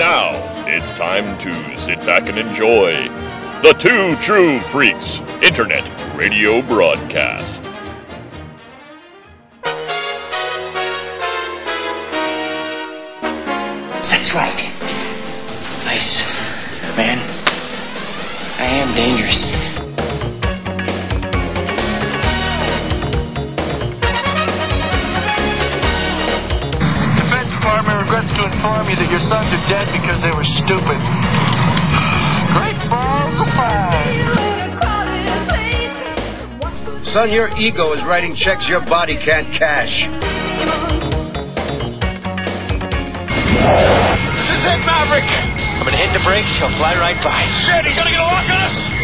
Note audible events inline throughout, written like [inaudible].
now, it's time to sit back and enjoy the Two True Freaks Internet Radio Broadcast. That's right. Nice. Man, I am dangerous. Defense Department regrets to inform you that your sons are dead because they were stupid. Great balls of fire. Son, your ego is writing checks your body can't cash. This is it, Maverick. I'm gonna hit the brakes, he'll fly right by. Shit, he's gonna get a lock on us.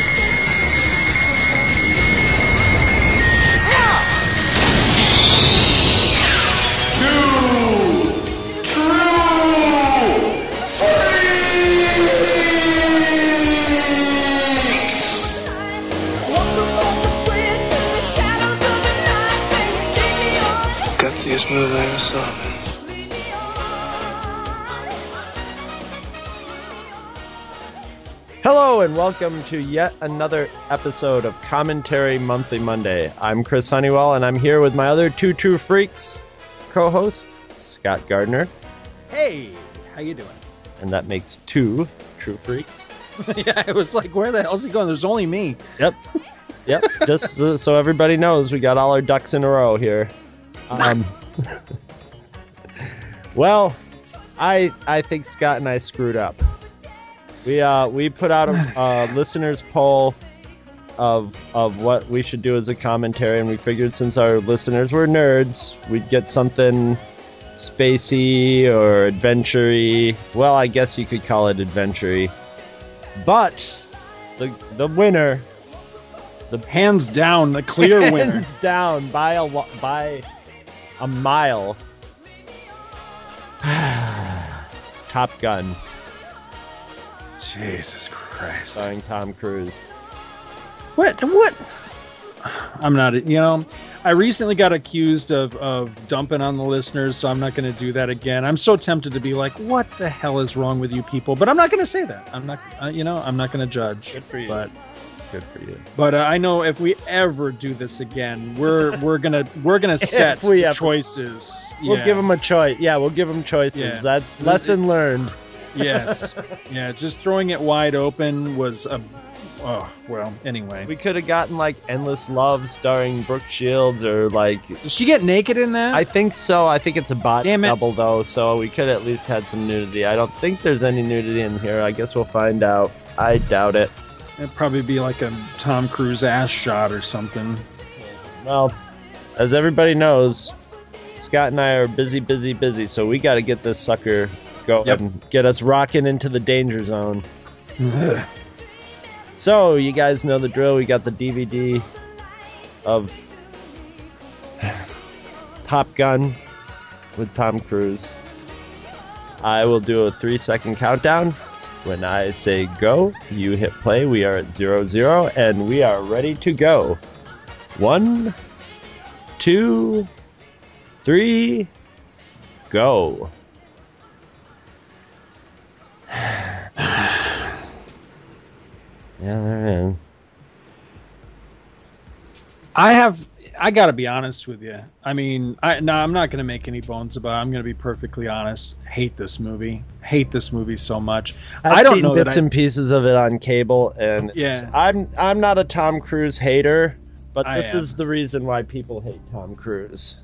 Gutsiest move I ever saw, man. Hello and welcome to yet another episode of Commentary Monthly Monday. I'm Chris Honeywell and I'm here with my other two true freaks co-host Scott Gardner, Hey, how you doing? and that makes two true freaks. [laughs] yeah, it was like, where the hell's he going? There's only me. Yep. Yep. Just so, so everybody knows, we got all our ducks in a row here. Um, [laughs] well, I I think Scott and I screwed up. We uh we put out a uh, [sighs] listeners poll of of what we should do as a commentary, and we figured since our listeners were nerds, we'd get something spacey or adventure Well, I guess you could call it adventure But the the winner the Hands down, the clear [laughs] winner. hands down by a by a mile. [sighs] Top Gun, Jesus Christ. starring Tom Cruise. What? What? I'm not, you know, I recently got accused of, of dumping on the listeners, so I'm not going to do that again. I'm so tempted to be like, what the hell is wrong with you people? But I'm not going to say that. I'm not, uh, you know, I'm not going to judge. Good for you. But Good for you. But uh, I know if we ever do this again, we're we're gonna we're gonna [laughs] set we the ever- choices. We'll Yeah. give them a choice. Yeah, we'll give them choices. Yeah. That's lesson learned. [laughs] yes, yeah. Just throwing it wide open was a. Oh well. Anyway, We could have gotten like Endless Love starring Brooke Shields or like does she get naked in that? I think so. I think it's a bot Damn it. double though, so we could at least had some nudity. I don't think there's any nudity in here. I guess we'll find out. I doubt it. It'd probably be like a Tom Cruise ass shot or something. Well, as everybody knows, Scott and I are busy, busy, busy, so we got to get this sucker going Yep. get us rocking into the danger zone. [laughs] so, you guys know the drill. We got the DVD of [sighs] Top Gun with Tom Cruise. I will do a three second countdown. When I say go, you hit play. We are at zero zero, and we are ready to go. One, two, three, go. [sighs] yeah, there is. I have. I got to be honest with you. I mean, I no, I'm not going to make any bones about. it. I'm going to be perfectly honest. Hate this movie. Hate this movie so much. I've I don't seen know bits I, and pieces of it on cable, and Yeah. I'm I'm not a Tom Cruise hater, but this is the reason why people hate Tom Cruise.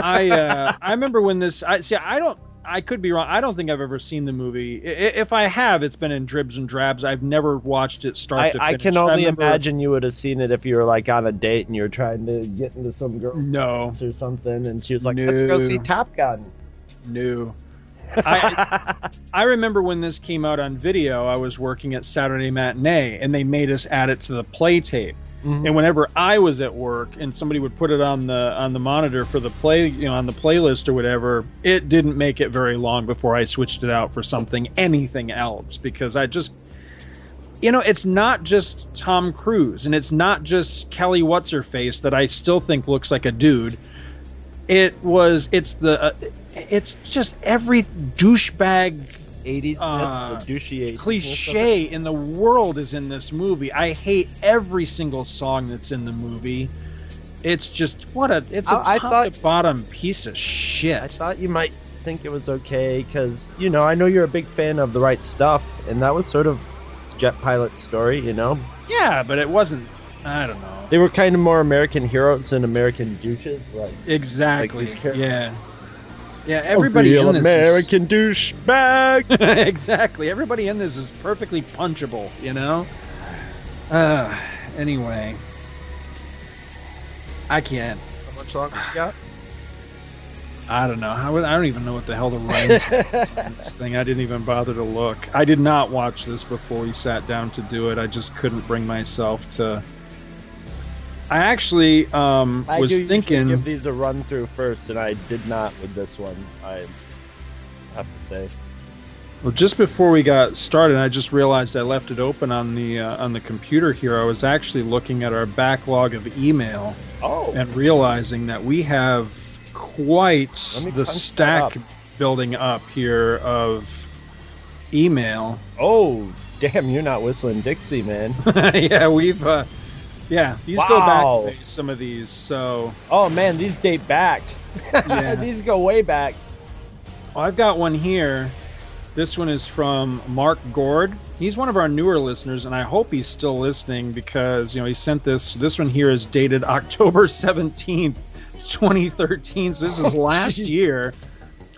I uh, [laughs] I remember when this. I see. I don't. I could be wrong. I don't think I've ever seen the movie. I- i- If I have, it's been in dribs and drabs. I've never watched it start I, to I can only remember- imagine you would have seen it if you were like on a date and you were trying to get into some girl's No, house or something, and she was like, "Let's go see Top Gun." no. I, [laughs] I remember when this came out on video, I was working at Saturday Matinee, and they made us add it to the play tape. Mhm. And whenever I was at work and somebody would put it on the on the monitor for the play, you know, on the playlist or whatever, it didn't make it very long before I switched it out for something anything else because I just you know, it's not just Tom Cruise and it's not just Kelly what's her face that I still think looks like a dude. It was it's the uh, it's just every douchebag 80s uh, douchey cliche in the world is in this movie. I hate every single song that's in the movie. It's just what a it's a I- I top thought- to bottom piece of shit. I thought you might think it was okay because you know I know you're a big fan of the right stuff, and that was sort of Jet pilot story. You know, yeah, but it wasn't. I don't know they were kind of more American heroes than American douches. Like exactly. characters. yeah, yeah. Everybody a real in this is- American douchebag. [laughs] exactly. Everybody in this is perfectly punchable, you know? Uh, anyway. I can't. How much longer you got? I don't know. How, I don't even know what the hell the runs on [laughs] this thing. I didn't even bother to look. I did not watch this before we sat down to do it. I just couldn't bring myself to. I actually um, I was do thinking. give these a run through first, and I did not with this one. I have to say. Well, just before we got started, I just realized I left it open on the uh, on the computer here. I was actually looking at our backlog of email Oh, and realizing that we have quite the stack up. building up here of email. oh, damn! You're not whistling Dixie, man. [laughs] yeah, we've uh, yeah these go back Wow. a ways, some of these. So Oh man, these date back. Yeah. [laughs] these go way back. Oh, I've got one here. This one is from Mark Gord. He's one of our newer listeners, and I hope he's still listening because you know he sent this. This one here is dated [laughs] October seventeenth, twenty thirteen. So this is oh, last Jeez. year.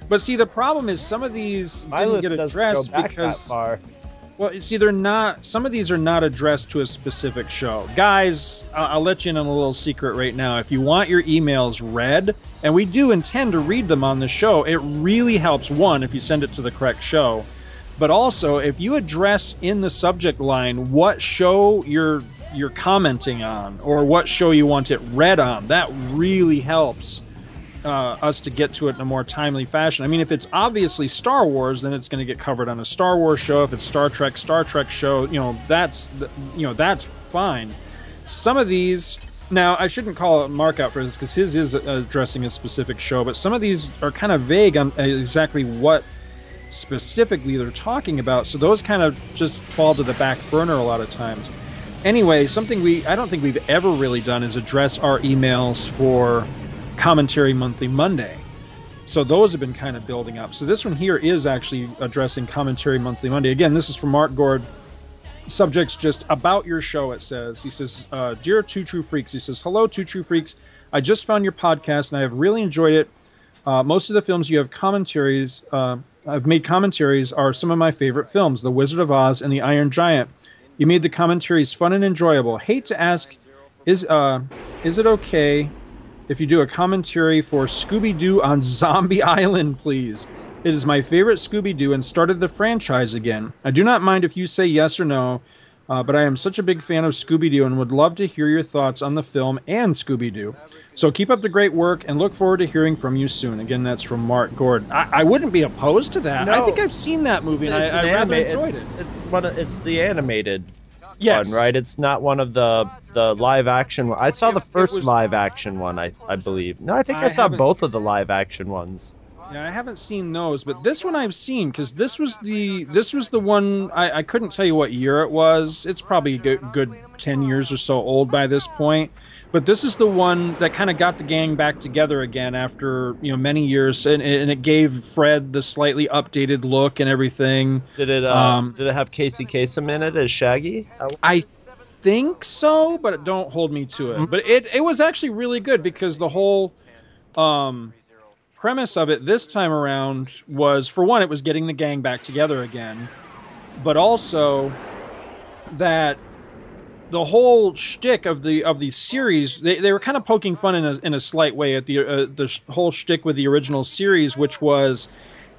But see, the problem is some of these My didn't get addressed because that far. Well, you see, they're not. Some of these are not addressed to a specific show. Guys, I'll, I'll let you in on a little secret right now. If you want your emails read, and we do intend to read them on the show, it really helps. One, if you send it to the correct show, but also if you address in the subject line what show you're you're commenting on or what show you want it read on, that really helps uh, us to get to it in a more timely fashion. I mean, if it's obviously Star Wars, then it's going to get covered on a Star Wars show. If it's Star Trek, Star Trek show, you know, that's you know that's fine. Some of these now I shouldn't call mark out for this because his is addressing a specific show, but some of these are kind of vague on exactly what specifically they're talking about. So those kind of just fall to the back burner a lot of times. Anyway, something we I don't think we've ever really done is address our emails for commentary monthly Monday. So those have been kind of building up. So this one here is actually addressing commentary monthly Monday. Again, this is from Mark Gord. Subjects just about your show. It says he says, uh, "Dear Two True Freaks," he says, "Hello, Two True Freaks. I just found your podcast and I have really enjoyed it. Uh, most of the films you have commentaries, uh, I've made commentaries, are some of my favorite films: The Wizard of Oz and The Iron Giant. You made the commentaries fun and enjoyable. Hate to ask, is uh, is it okay if you do a commentary for Scooby Doo on [laughs] Zombie Island, please? It is my favorite Scooby Doo and started the franchise again. I do not mind if you say yes or no, uh, but I am such a big fan of Scooby Doo and would love to hear your thoughts on the film and Scooby Doo. So keep up the great work and look forward to hearing from you soon. Again, that's from Mark Gordon. I, I wouldn't be opposed to that. No, I think I've seen that movie and It's I, an I rather enjoyed it's, it. It's one. Of, it's the animated Yes, one, right? It's not one of the the live action. one. I saw the first was- live action one. I I believe. No, I think I, I saw both of the live action ones. Yeah, I haven't seen those, but this one I've seen because this was the this was the one I, I couldn't tell you what year it was. It's probably a good, good ten years or so old by this point. But this is the one that kind of got the gang back together again after you know many years, and, and it gave Fred the slightly updated look and everything. Did it? Uh, Um, did it have Casey Kasem in it as Shaggy? I think so, but don't hold me to it. But it it was actually really good because the whole um, premise of it this time around was for one, it was getting the gang back together again, but also that the whole shtick of the of the series they, they were kind of poking fun in a in a slight way at the uh, the whole shtick with the original series, which was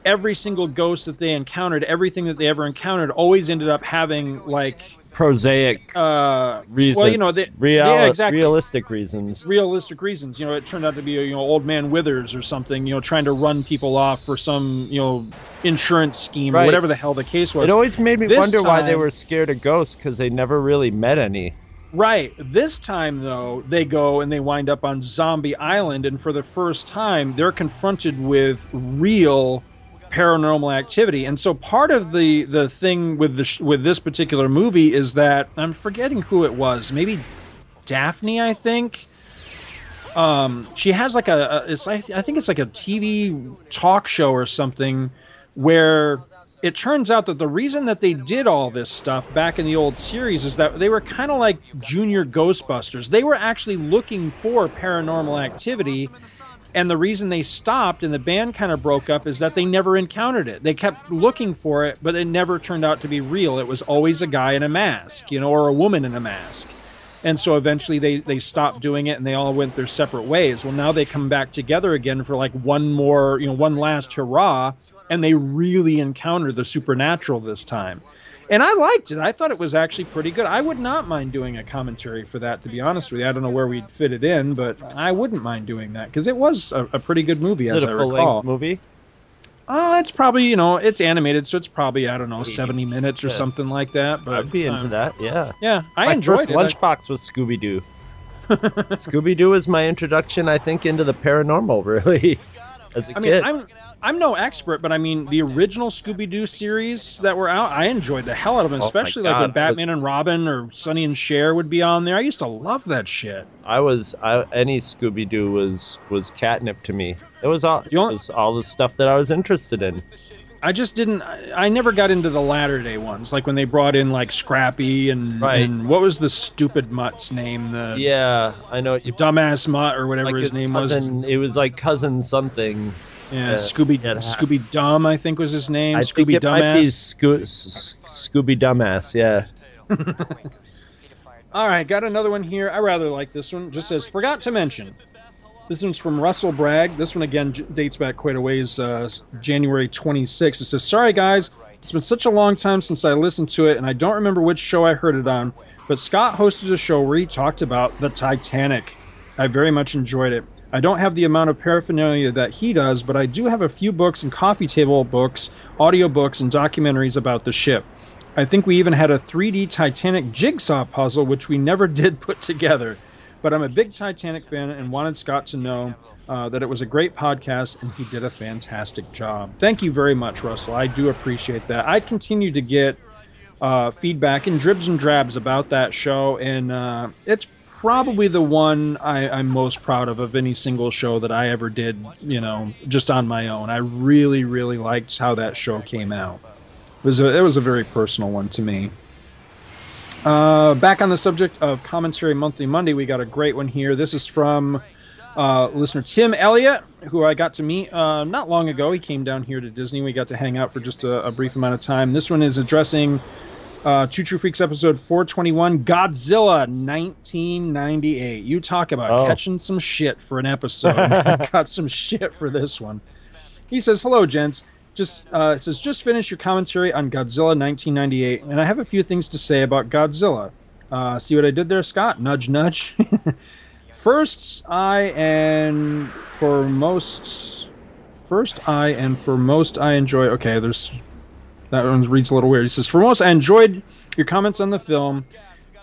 every single ghost that they encountered, everything that they ever encountered, always ended up having like Prosaic uh reasons. well you know they, Real- yeah exactly realistic reasons. realistic reasons you know it turned out to be you know old man withers or something you know trying to run people off for some you know insurance scheme or whatever the hell the case was It always made me This wonder why they were scared of ghosts because they never really met any. Right. This time, though, they go and they wind up on Zombie Island, and for the first time, they're confronted with real paranormal activity. And so part of the the thing with the with this particular movie is that I'm forgetting who it was. Maybe Daphne, I think. Um, she has like a, a it's I, I think it's like a TV talk show or something where it turns out that the reason that they did all this stuff back in the old series is that they were kind of like junior Ghostbusters. They were actually looking for paranormal activity and the reason they stopped and the band kind of broke up is that they never encountered it. They kept looking for it, but it never turned out to be real. It was always a guy in a mask, you know, or a woman in a mask. And so eventually they, they stopped doing it and they all went their separate ways. Well, now they come back together again for like one more, you know, one last hurrah, and they really encounter the supernatural this time and I liked it. I thought it was actually pretty good. I would not mind doing a commentary for that, to be honest with you. I don't know where we'd fit it in, but I wouldn't mind doing that because it was a, a, pretty good movie. Is as it a full length movie? Uh, it's probably you know it's animated, so it's probably I don't know seventy minutes or Yeah. something like that. But I'd be into um, that. Yeah. Yeah, I my enjoyed first it. I- lunchbox was Scooby Doo. [laughs] Scooby Doo was my introduction, I think, into the paranormal. [laughs] Really, as a I mean, kid. I'm I'm no expert, but I mean the original Scooby Doo series that were out, I enjoyed the hell out of them, Oh especially like when Batman and Robin or Sonny and Cher would be on there. I used to love that shit. I was I, any Scooby Doo was was catnip to me. It was all it was all the stuff that I was interested in. I just didn't. I, I never got into the latter day ones, like when they brought in like Scrappy and, Right. and what was the stupid mutt's name? The Yeah, I know what you dumbass mutt or whatever like his, his name cousin. It was like cousin something. Yeah, uh, Scooby Scooby Dumb, I think was his name. I Scooby think it might be Dumbass. Sco- Scooby Dumbass. Yeah. [laughs] All right, got another one here. I rather like this one. Just says forgot to mention. This one's from Russell Bragg. This one again j- dates back quite a ways, uh, January 26. It says, "Sorry guys, it's been such a long time since I listened to it, and I don't remember which show I heard it on. But Scott hosted a show where he talked about the Titanic. I very much enjoyed it. I don't have the amount of paraphernalia that he does, but I do have a few books and coffee table books, audiobooks, and documentaries about the ship. I think we even had a 3D Titanic jigsaw puzzle, which we never [laughs] did put together. But I'm a big Titanic fan and wanted Scott to know uh, that it was a great podcast and he did a fantastic job. Thank you very much, Russell. I do appreciate that. I continue to get uh, feedback in dribs and drabs about that show, and uh, it's probably the one I, I'm most proud of of any single show that I ever did, you know, just on my own. I really, really liked how that show came out. It was a, it was a very personal one to me. Uh, back on the subject of commentary monthly Monday, we got a great one here. This is from uh, listener Tim Elliott, who I got to meet uh, not long ago. He came down here to Disney. We got to hang out for just a, a brief amount of time. This one is addressing uh, Two True Freaks episode 421, Godzilla 1998. You talk about Oh. catching some shit for an episode. [laughs] got some shit for this one. He says, "Hello, gents. Just uh, it says just finished your commentary on Godzilla 1998, and I have a few things to say about Godzilla. Uh, see what I did there, Scott? Nudge, nudge. [laughs] First, I and for most, first I and for most I enjoy. Okay, there's that one reads a little weird. He says, for most I enjoyed your comments on the film."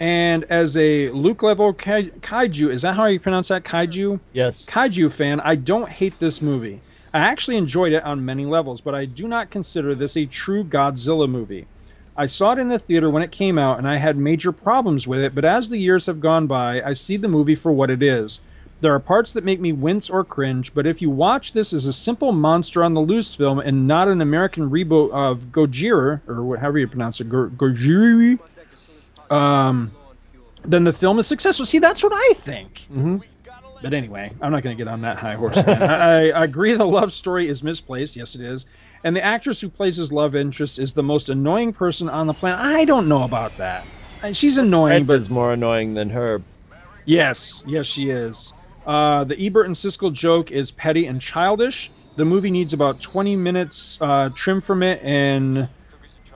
And as a Luke level kai- kaiju, is that how you pronounce that? Kaiju? Yes. kaiju fan, I don't hate this movie. I actually enjoyed it on many levels, but I do not consider this a true Godzilla movie. I saw it in the theater when it came out, and I had major problems with it, but as the years have gone by, I see the movie for what it is. There are parts that make me wince or cringe, but if you watch this as a simple monster on the loose film and not an American reboot of Gojira, or however you pronounce it, Go- Gojiri, um, then the film is successful. See, that's what I think. Mhm. But anyway, I'm not going to get on that high horse. I, I agree the love story is misplaced. Yes, it is. And the actress who plays his love interest is the most annoying person on the planet. I don't know about that. She's annoying, Ed but is more annoying than her. Yes, yes, she is. Uh, the Ebert and Siskel joke is petty and childish. The movie needs about 20 minutes uh, trim from it, and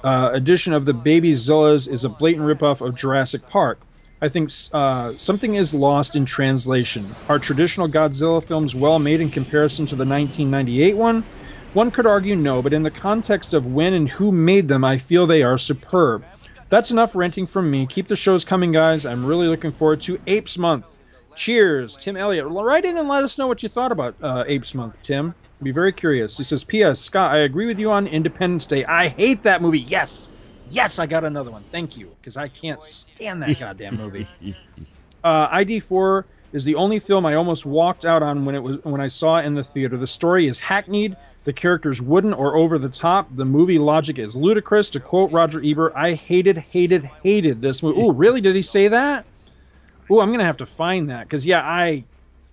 uh, addition of the baby Zillas is a blatant ripoff of Jurassic Park. I think uh, something is lost in translation. Are traditional Godzilla films well made in comparison to the 1998 one? One could argue no, but in the context of when and who made them, I feel they are superb. That's enough renting from me. Keep the shows coming, guys. I'm really looking forward to Apes Month. Cheers, Tim Elliott. Write in and let us know what you thought about uh, Apes Month, Tim. Be very curious. He says, P.S. Scott, I agree with you on Independence Day. I hate that movie. Yes, yes, I got another one. Thank you, because I can't stand that goddamn movie. [laughs] Uh, ID4 is the only film I almost walked out on when it was when I saw it in the theater. The story is hackneyed, the characters wooden or over the top. The movie logic is ludicrous. To quote Roger Ebert, I hated, hated, hated this movie. Oh, really? Did he say that? Oh, I'm gonna have to find that because yeah, I,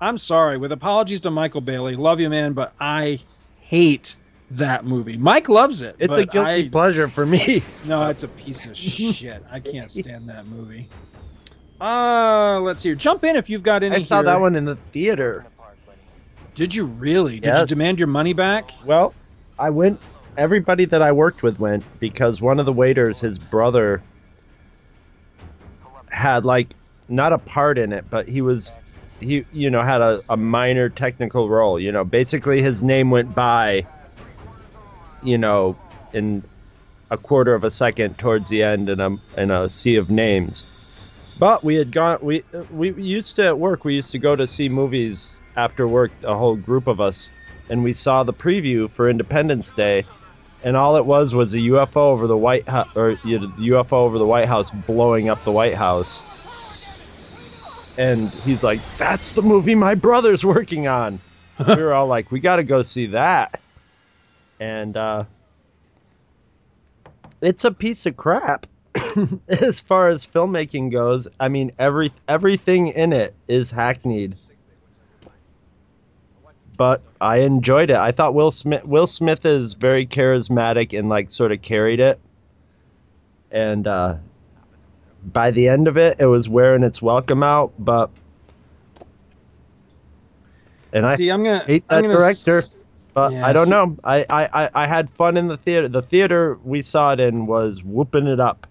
I'm sorry. With apologies to Michael Bailey, love you, man, but I hate that movie. Mike loves it. It's a guilty I- pleasure for me. [laughs] no, it's a piece of [laughs] shit. I can't stand that movie. Uh, let's see. here. Jump in if you've got any. I saw here. that one in the theater. Did you really? Did you demand your money back? Well, I went. Everybody that I worked with went because one of the waiters, his brother, had like not a part in it, but he was, he you know had a, a minor technical role. You know, basically his name went by. You know, in a quarter of a second towards the end in a in a sea of names. But we had gone. We we used to at work. We used to go to see movies after work. A whole group of us, and we saw the preview for Independence Day, and all it was was a UFO over the White House, or you know, the UFO over the White House blowing up the White House. And he's like, "That's the movie my brother's working on." So [laughs] we were all like, "We got to go see that," and uh, it's a piece of crap [laughs] as far as filmmaking goes. I mean, every everything in it is hackneyed. But I enjoyed it. I thought Will Smith Will Smith is very charismatic and like sort of carried it. And uh, by the end of it, it was wearing its welcome out. But and I See, I'm gonna hate I'm gonna director. s- But Yeah, I don't see- know. I, I, I, I had fun in the theater. The theater we saw it in was whooping it up.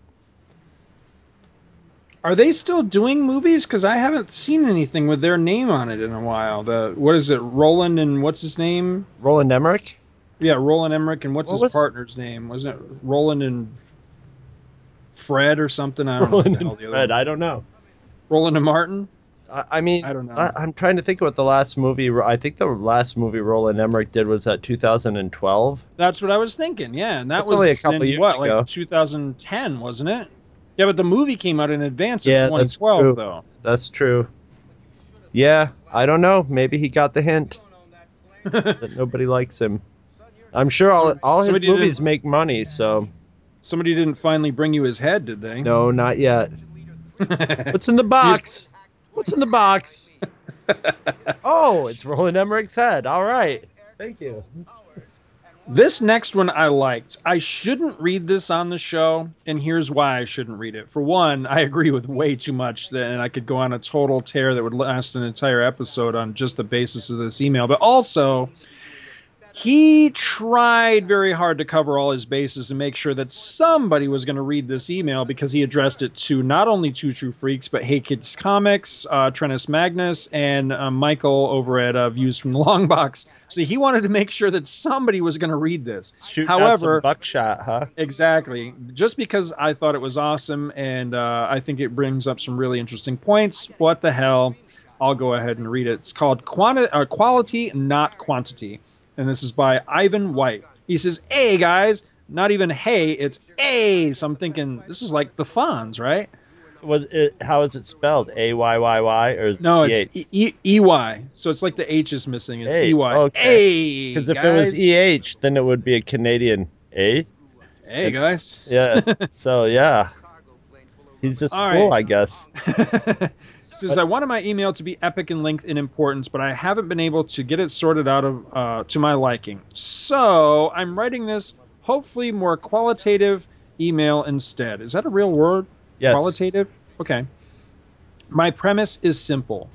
Are they still doing movies? Because I haven't seen anything with their name on it in a while. The what is it? Roland and what's his name? Roland Emmerich? Yeah, Roland Emmerich and what's What his was- partner's name? Wasn't it Roland and Fred or something? I don't Roland know. what the and hell the other Fred. I don't know. Roland and Martin. I, I mean, I don't know. I, am trying to think of what the last movie. I think the last movie Roland Emmerich did was that 2012. That's what I was thinking. Yeah, and that That's was only a couple in, years what, ago. like 2010, wasn't it? Yeah, but the movie came out in advance Yeah, of that's 2012, true. though. That's true. Yeah, I don't know. Maybe he got the hint that [laughs] nobody likes him. I'm sure all, all his somebody movies make money, so Somebody didn't finally bring you his head, did they? no, not yet. [laughs] What's in the box? What's in the box? [laughs] oh, it's Roland Emmerich's head. All right. Thank you. This next one I liked. I shouldn't read this on the show, and here's why I shouldn't read it. For one, I agree with way too much, that, and I could go on a total tear that would last an entire episode on just the basis of this email. But also, he tried very hard to cover all his bases and make sure that somebody was going to read this email because he addressed it to not only Two True Freaks, but Hey Kids Comics, uh, Trennis Magnus, and uh, Michael over at uh, Views from [laughs] the Long Box. So he wanted to make sure that somebody was going to read this. Out However, some buckshot, huh? Exactly. Just because I thought it was awesome and uh, I think it brings up some really interesting points. What the hell? I'll go ahead and read it. It's called Quanti- uh, Quality, Not Quantity. And this is by Ivan White. He says, Hey, guys. Not even hey, it's A. So I'm thinking this is like the Fonz, right? Was it? How is it spelled? A Y Y Y or is No, it it's EH? E- E- E-Y. So it's like the H is missing. It's Hey, E-Y. okay. Because if it was. EH, then it would be a Canadian A. Hey, guys. Yeah. so yeah, he's just All cool, right. I guess. [laughs] says I wanted my email to be epic in length and importance, but I haven't been able to get it sorted out of uh, to my liking. So I'm writing this hopefully more qualitative email instead. Is that a real word? Yes. Qualitative? Okay. My premise is simple.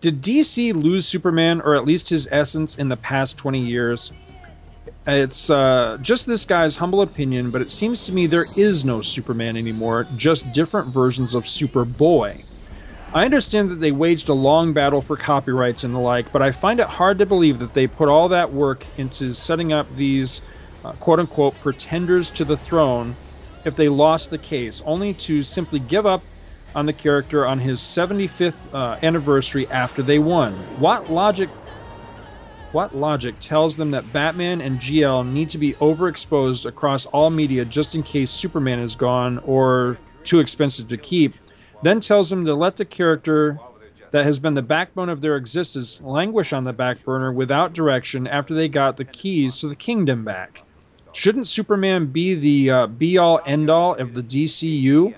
Did DC lose Superman, or at least his essence, in the past 20 years? It's uh, just this guy's humble opinion, but it seems to me there is no Superman anymore, just different versions of Superboy. I understand that they waged a long battle for copyrights and the like, but I find it hard to believe that they put all that work into setting up these uh, quote unquote pretenders to the throne if they lost the case, only to simply give up on the character on his 75th uh, anniversary after they won. What logic? What logic tells them that Batman and GL need to be overexposed across all media just in case Superman is gone or too expensive to keep? Then tells them to let the character that has been the backbone of their existence languish on the back burner without direction after they got the keys to the kingdom back. Shouldn't Superman be the uh, be all end all of the DCU?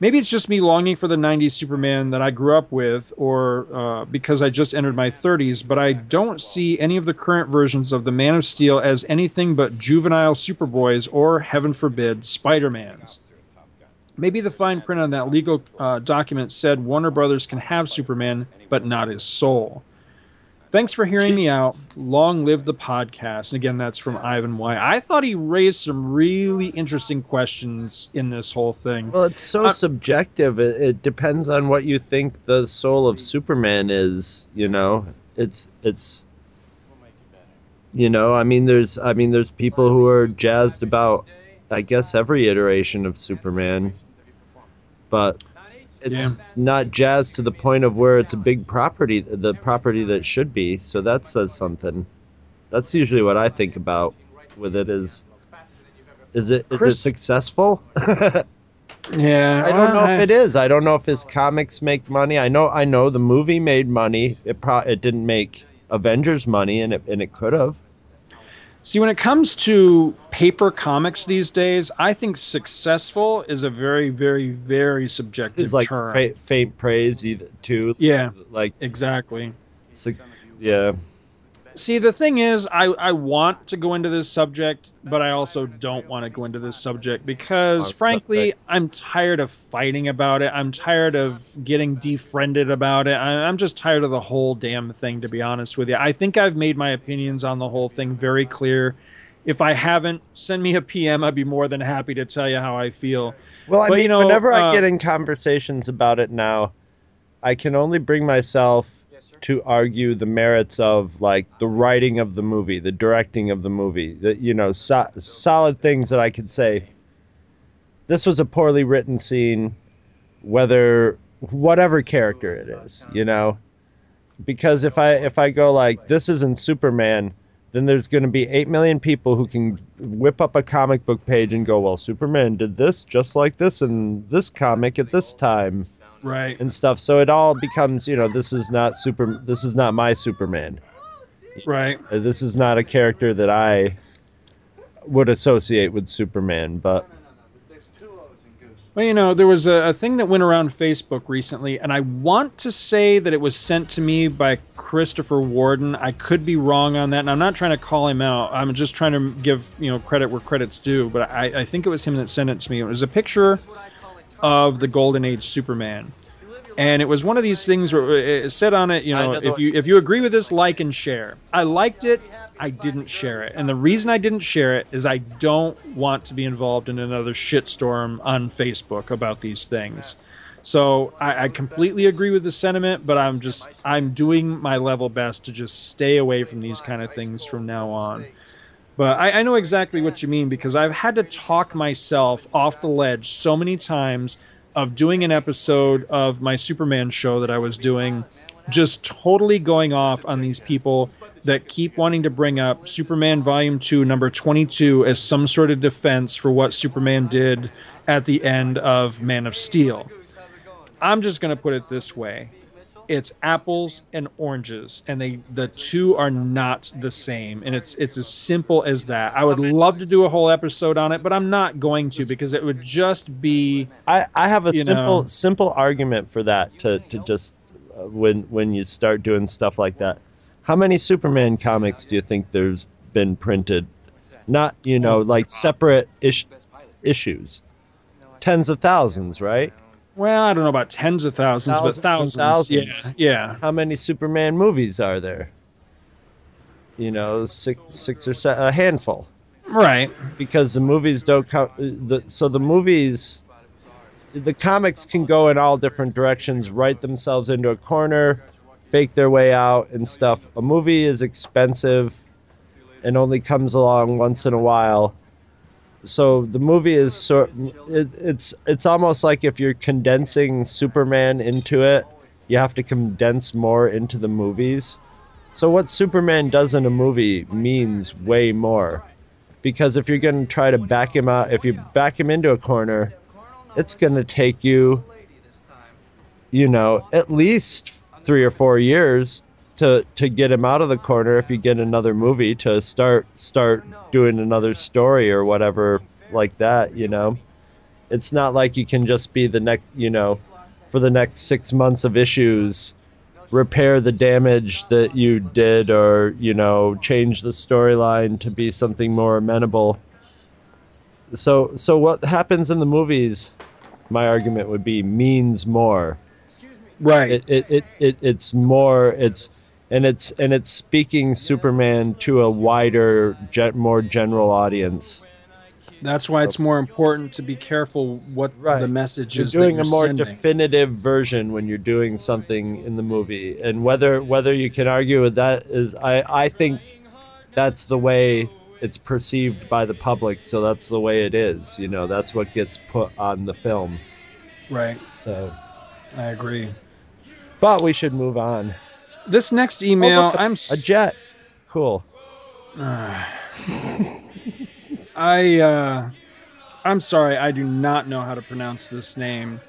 Maybe it's just me longing for the 90s Superman that I grew up with, or uh, because I just entered my 30s, but I don't see any of the current versions of the Man of Steel as anything but juvenile Superboys or, heaven forbid, Spider Mans. Maybe the fine print on that legal uh, document said Warner Brothers can have Superman, but not his soul. Thanks for hearing me out. Long live the podcast. And again, that's from Ivan Y. I thought he raised some really interesting questions in this whole thing. Well, it's so Uh, subjective. It, it depends on what you think the soul of Superman is. You know, it's it's. You know, I mean, there's I mean, there's people who are jazzed about, I guess, every iteration of Superman, but it's not jazzed to the point of where it's a big property, the property that should be. So that says something. That's usually what I think about with it. Is is it is it successful? [laughs] Yeah, I don't know if it is. I don't know if his comics make money. I know I know the movie made money. It pro- it didn't make Avengers money, and it and it could have. See, when it comes to paper comics these days, I think successful is a very, very, very subjective It's like term. fa- faint praise either too. Yeah, Like exactly. su- yeah. See, the thing is, I, I want to go into this subject, but I also don't want to go into this subject because, Oh, frankly, subject. I'm tired of fighting about it. I'm tired of getting defriended about it. I, I'm just tired of the whole damn thing, to be honest with you. I think I've made my opinions on the whole thing very clear. If I haven't, send me a PM. I'd be more than happy to tell you how I feel. Well, I But, mean, you know, whenever I uh, get in conversations about it now, I can only bring myself to argue the merits of like the writing of the movie, the directing of the movie, the you know so- solid things that I could say. This was a poorly written scene, whether whatever character it is, you know, because if I if I go like this isn't Superman, then there's going to be 8 million people who can whip up a comic book page and go, well, Superman did this just like this in this comic at this time Right. and stuff. So it all becomes, you know, this is not super this is not my Superman. Right. This is not a character that I would associate with Superman, but Well, you know, there was a, a thing that went around Facebook recently, and I want to say that it was sent to me by Christopher Warden. I could be wrong on that, and I'm not trying to call him out. I'm just trying to give you know credit where credit's due. But I, I think it was him that sent it to me. It was a picture of the Golden Age Superman, and it was one of these things where uh, it said on it, you know, know if you if you agree with this, like and share. I liked it. I didn't share it, and the reason I didn't share it is I don't want to be involved in another shitstorm on Facebook about these things. So I, I completely agree with the sentiment, but I'm just I'm doing my level best to just stay away from these kind of things from now on. But I, I know exactly what you mean because I've had to talk myself off the ledge so many times of doing an episode of my Superman show that I was doing, just totally going off on these people that keep wanting to bring up Superman Volume 2, number 22, as some sort of defense for what Superman did at the end of Man of Steel. I'm just going to put it this way it's apples and oranges and they the two are not the same and it's it's as simple as that i would love to do a whole episode on it but i'm not going to because it would just be I, I have a simple know. simple argument for that to, to just uh, when when you start doing stuff like that. How many Superman comics do you think there's been printed? Not you know like separate ish, issues. Tens of thousands, right? Well i don't know about tens of thousands, Thousands but thousands, thousands. yeah yeah How many Superman movies are there? You know, six six or se- a handful. right because the movies don't come. Uh, the, so the movies, the comics can go in all different directions, write themselves into a corner, fake their way out, and stuff. A movie is expensive and only comes along once in a while. So the movie is sort it, it's it's almost like if you're condensing Superman into it, you have to condense more into the movies. So what Superman does in a movie means way more. Because if you're going to try to back him out, if you back him into a corner, it's going to take you you know, at least 3 or 4 years to to get him out of the corner if you get another movie to start start doing another story or whatever like that, you know. It's not like you can just be the next, you know, for the next 6 months of issues repair the damage that you did or, you know, change the storyline to be something more amenable. So so what happens in the movies my argument would be means more Right. it, it, it, it it's more it's and it's and it's speaking Superman to a wider, more general audience. That's why it's more important to be careful what Right. the message is. You're is. doing that a you're more sending. definitive version when you're doing something in the movie, and whether whether you can argue with that is, I I think that's the way it's perceived by the public, so that's the way it is. You know, that's what gets put on the film. Right. So, I agree. but we should move on. This next email, Oh, look, a- I'm A jet, cool. [sighs] I uh, I'm sorry, I do not know how to pronounce this name.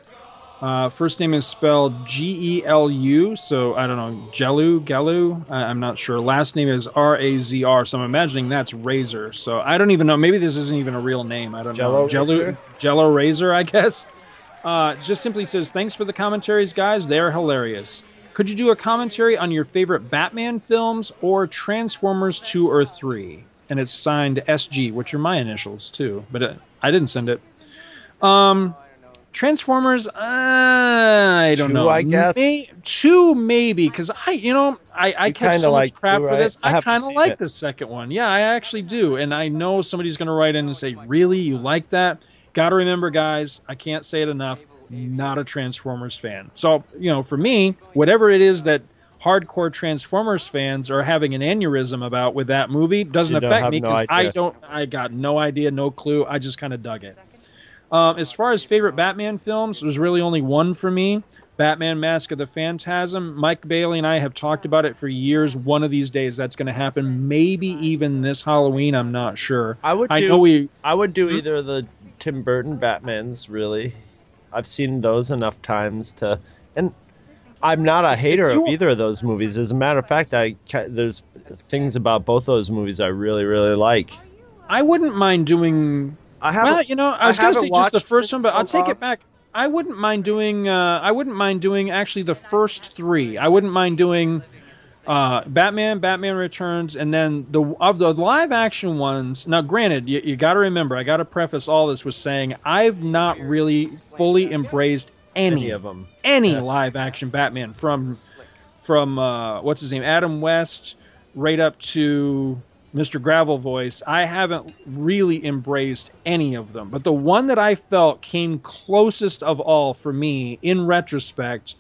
Uh, first name is spelled G E L U, so I don't know Gelu Gelu. I, I'm not sure. Last name is R A Z R, so I'm imagining that's Razor. So I don't even know. Maybe this isn't even a real name. I don't Jello know. Jello Razor? Jello Razor, I guess. Uh, just simply says thanks for the commentaries, guys. They're hilarious. Could you do a commentary on your favorite Batman films or Transformers 2 or 3? And it's signed SG, which are my initials too, but I didn't send it. Um, Transformers, uh, I don't Two, know. I guess? May, two maybe, because I, you know, I, I You catch so much crap two, for this. I I, kind of like it. the second one. Yeah, I actually do, and I know somebody's going to write in and say, "Really, you like that?" Got to remember, guys. I can't say it enough. Not a Transformers fan. So you know, for me, whatever it is that hardcore Transformers fans are having an aneurysm about with that movie doesn't affect me no because I don't. I got no idea, no clue. I just kind of dug it. Um, as far as favorite Batman films, there's really only one for me. Batman Mask of the Phantasm. Mike Bailey and I have talked about it for years. One of these days that's going to happen. Maybe even this Halloween. I'm not sure. I would I do, know we. I would do Hmm? either of the Tim Burton Batmans. Really, I've seen those enough times to, and I'm not a hater you- of either of those movies. As a matter of fact, I there's things about both those movies I really really like. I wouldn't mind doing. I have Well, you know, I was going to say just the first one, but so I'll take long. it back. I wouldn't mind doing. Uh, I wouldn't mind doing actually the first three. I wouldn't mind doing uh, Batman, Batman Returns, and then the of the live action ones. Now, granted, you, you got to remember, I got to preface all this with saying I've not really fully embraced any, any of them. any Yeah. live action Batman from from uh, what's his name, Adam West, right up to Mr. Gravel Voice. I haven't really embraced any of them, but the one that I felt came closest of all for me in retrospect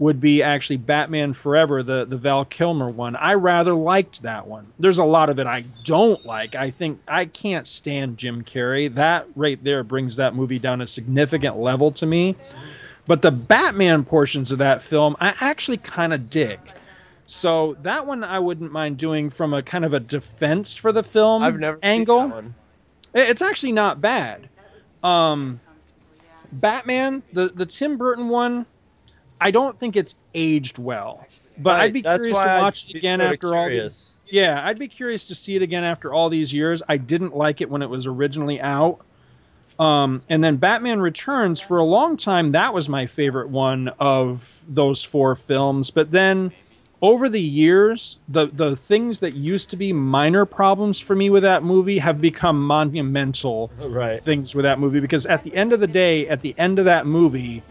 would be actually Batman Forever, the the Val Kilmer one. I rather liked that one. There's a lot of it I don't like. I think I can't stand Jim Carrey. That right there brings that movie down a significant level to me. But the Batman portions of that film, I actually kind of dig. So that one I wouldn't mind doing from a kind of a defense for the film I've never angle. seen that one. It's actually not bad. Um, Batman, the the Tim Burton one, I don't think it's aged well. But Right, I'd be that's curious to why I'd watch it again after all. The, yeah, I'd be curious to see it again after all these years. I didn't like it when it was originally out. Um, and then Batman Returns, for a long time, that was my favorite one of those four films. But then over the years, the, the things that used to be minor problems for me with that movie have become monumental Right. things with that movie because at the end of the day, at the end of that movie,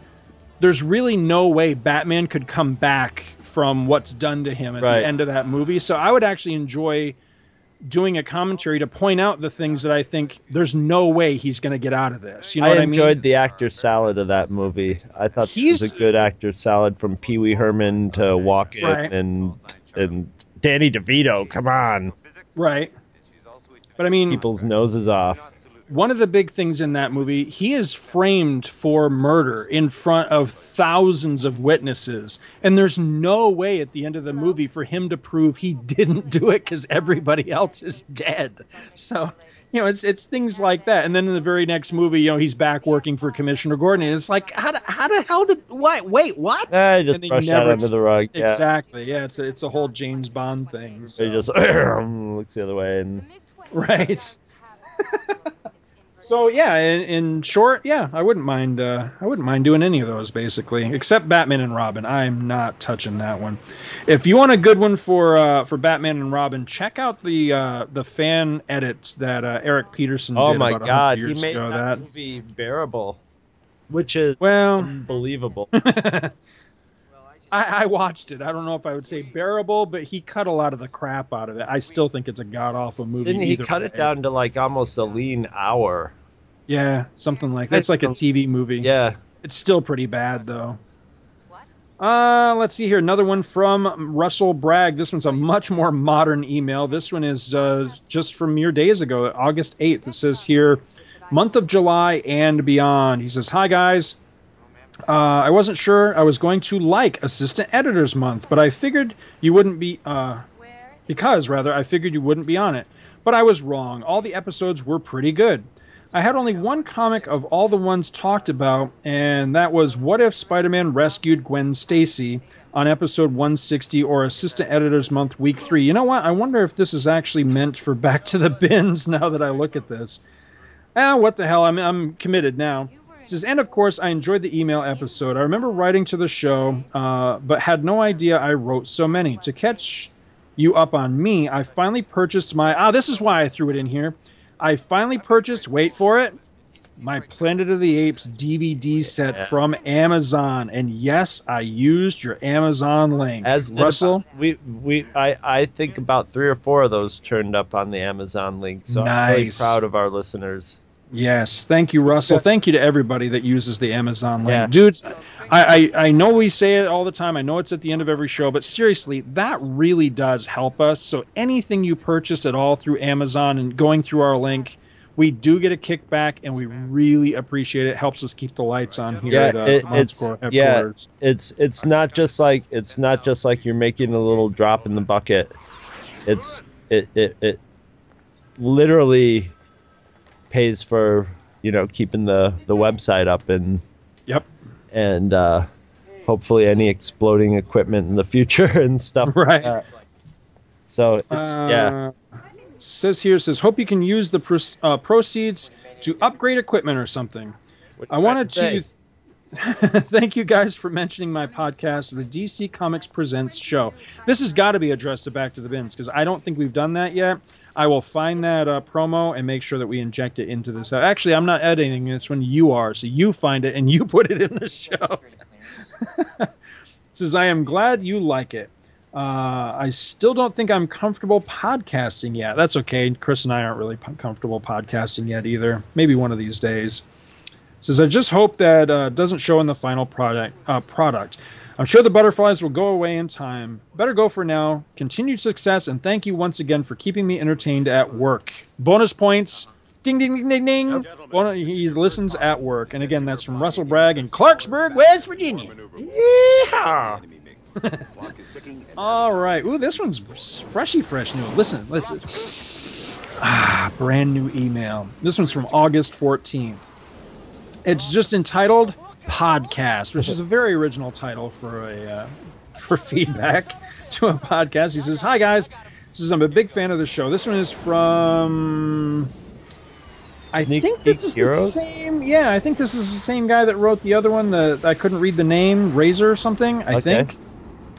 there's really no way Batman could come back from what's done to him at Right. the end of that movie. So I would actually enjoy doing a commentary to point out the things that I think there's no way he's going to get out of this. You know I what I mean? I enjoyed the actor salad of that movie. I thought He's- was a good actor salad from Pee Wee Herman to Walken Right. and and Danny DeVito. Come on, Right. But I mean, people's noses off. One of the big things in that movie, he is framed for murder in front of thousands of witnesses. And there's no way at the end of the movie for him to prove he didn't do it because everybody else is dead. So, you know, it's it's things like that. And then in the very next movie, you know, he's back working for Commissioner Gordon. And it's like, how, the- how the hell did, what, wait, what? I just And they that never under the rug. Yeah. Exactly. Yeah, it's a, it's a whole James Bond thing. So he just [clears throat] looks the other way and Right. [laughs] so yeah, in, in short, yeah, I wouldn't mind. Uh, I wouldn't mind doing any of those basically, except Batman and Robin. I'm not touching that one. If you want a good one for uh, for Batman and Robin, check out the uh, the fan edits that uh, Eric Peterson oh did my about 100 god, he made ago. that, That movie bearable, which is Well- unbelievable. [laughs] I, I watched it. I don't know if I would say bearable, but he cut a lot of the crap out of it. I still think it's a god awful movie. Didn't he cut it down to like almost a lean hour? Yeah, something like that. It's like a TV movie. Yeah. It's still pretty bad though. Uh, let's see here. Another one from Russell Bragg. This one's a much more modern email. This one is uh, just from mere days ago, August 8th. It says here, month of July and beyond. He says, Hi, guys. Uh, I wasn't sure I was going to like Assistant Editors Month, but I figured you wouldn't be, uh, because rather, I figured you wouldn't be on it. But I was wrong. All the episodes were pretty good. I had only one comic of all the ones talked about, and that was What If Spider Man Rescued Gwen Stacy on episode 160 or Assistant Editors Month, week three. You know what? I wonder if this is actually meant for Back to the Bins [laughs] now that I look at this. Ah, what the hell? I'm, I'm committed now. Says, and of course, I enjoyed the email episode. I remember writing to the show, uh, but had no idea I wrote so many. To catch you up on me, I finally purchased my. Ah, this is why I threw it in here. I finally purchased, wait for it, my Planet of the Apes DVD set Yeah. from Amazon. And yes, I used your Amazon link. As Russell, we we I I think about three or four of those turned up on the Amazon link. So I'm really proud of our listeners. Yes, thank you, Russell. Thank you to everybody that uses the Amazon link, Yeah. dudes. I, I I know we say it all the time. I know it's at the end of every show, but seriously, that really does help us. So anything you purchase at all through Amazon and going through our link, we do get a kickback, and we really appreciate it. Helps us keep the lights on here Yeah, at uh, it- it's- yeah. headquarters. It's it's not just like it's not just like you're making a little drop in the bucket. It's it it, it literally pays for you know keeping the the website up and Yep. and uh, hopefully any exploding equipment in the future [laughs] and stuff. like Right. that. So it's yeah. Uh, Says here says hope you can use the pros- uh, proceeds to upgrade equipment or something. I wanted trying to [laughs] thank you guys for mentioning my podcast, the DC Comics Presents show. This has got to be addressed to Back to the Bins because I don't think we've done that yet. I will find that uh, promo and make sure that we inject it into this. Actually, I'm not editing this when you are, so you find it and you [laughs] put it in the show. [laughs] says I am glad you like it. Uh, I still don't think I'm comfortable podcasting yet. That's okay. Chris and I aren't really po- comfortable podcasting yet either. Maybe one of these days. Says I just hope that uh, doesn't show in the final product. Uh, product. I'm sure the butterflies will go away in time. Better go for now. Continued success and thank you once again for keeping me entertained at work. Bonus points. Ding ding ding ding ding. Bon- he listens at work, and again that's from Russell Bragg in Clarksburg, West Virginia. Yeah. [laughs] All right. Ooh, this one's freshy fresh new. Listen, let's. Ah, brand new email. This one's from August 14th. It's just entitled Podcast, which is a very original title for a uh, [laughs] for feedback to a podcast. He says, "Hi guys, he says I'm a big fan of the show. This one is from I Sneak think this is Heroes? the same. Yeah, I think this is the same guy that wrote the other one. The I couldn't read the name, Razor or something. I Okay. think,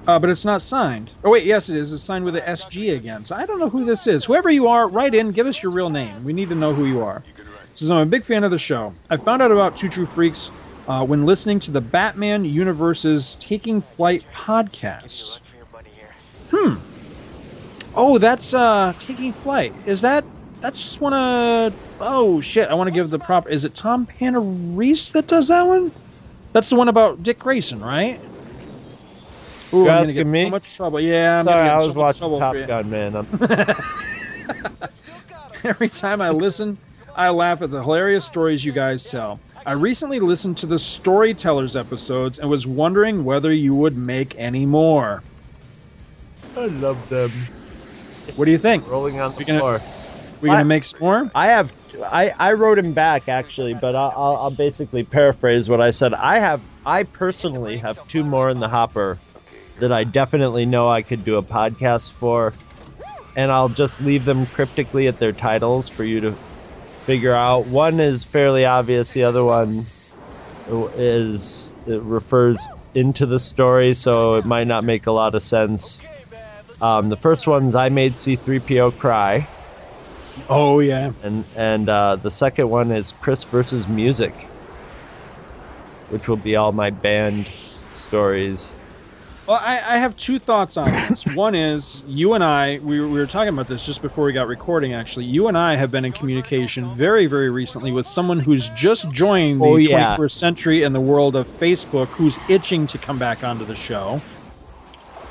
uh, but it's not signed. Oh wait, yes, it is. It's signed with a SG again. So I don't know who this is. Whoever you are, write in. Give us your real name. We need to know who you are. Says I'm a big fan of the show. I found out about Two True Freaks uh, when listening to the Batman Universe's Taking Flight podcast. Hmm. Oh, that's uh Taking Flight. Is that that's just one of oh shit, I want to give the prop is it Tom Panarese that does that one? That's the one about Dick Grayson, right? Ooh, You're I'm gonna asking get me? So much trouble. Yeah, I'm Sorry, I in so was watching Top. Gun, man. [laughs] Every time I listen, I laugh at the hilarious stories you guys tell. I recently listened to the Storytellers episodes and was wondering whether you would make any more. I love them. What do you think? Rolling on the We gonna- floor. We gonna I- make some more? I have, I, I wrote him back actually, but I'll, I'll, I'll basically paraphrase what I said. I have, I personally have two more in the hopper that I definitely know I could do a podcast for, and I'll just leave them cryptically at their titles for you to figure out. One is fairly obvious. The other one is it refers into the story, so it might not make a lot of sense. Um, the first one's I made C3PO cry Oh yeah. and and uh, the second one is Chris versus music, which will be all my band stories. Well, I, I have two thoughts on this. [laughs] One is you and I, we, were- we were talking about this just before we got recording, actually. You and I have been in communication very, very recently with someone who's just joined the Oh, yeah. 21st century in the world of Facebook, who's itching to come back onto the show.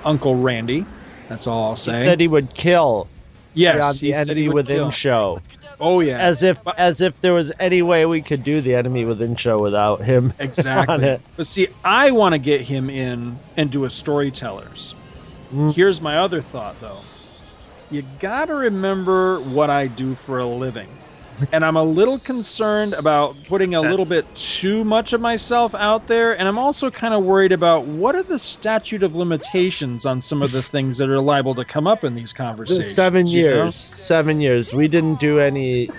Uncle Randy. That's all I'll say. He said he would kill yes, he said he would within kill. show, Oh, yeah. as if as if there was any way we could do the enemy within show without him [laughs] Exactly. But see, I want to get him in and do a storytellers. Mm. Here's my other thought, though. You got to remember what I do for a living. And I'm a little concerned about putting a little bit too much of myself out there. And I'm also kind of worried about what are the statute of limitations on some of the things that are liable to come up in these conversations. Seven you know? years, seven years. We didn't do any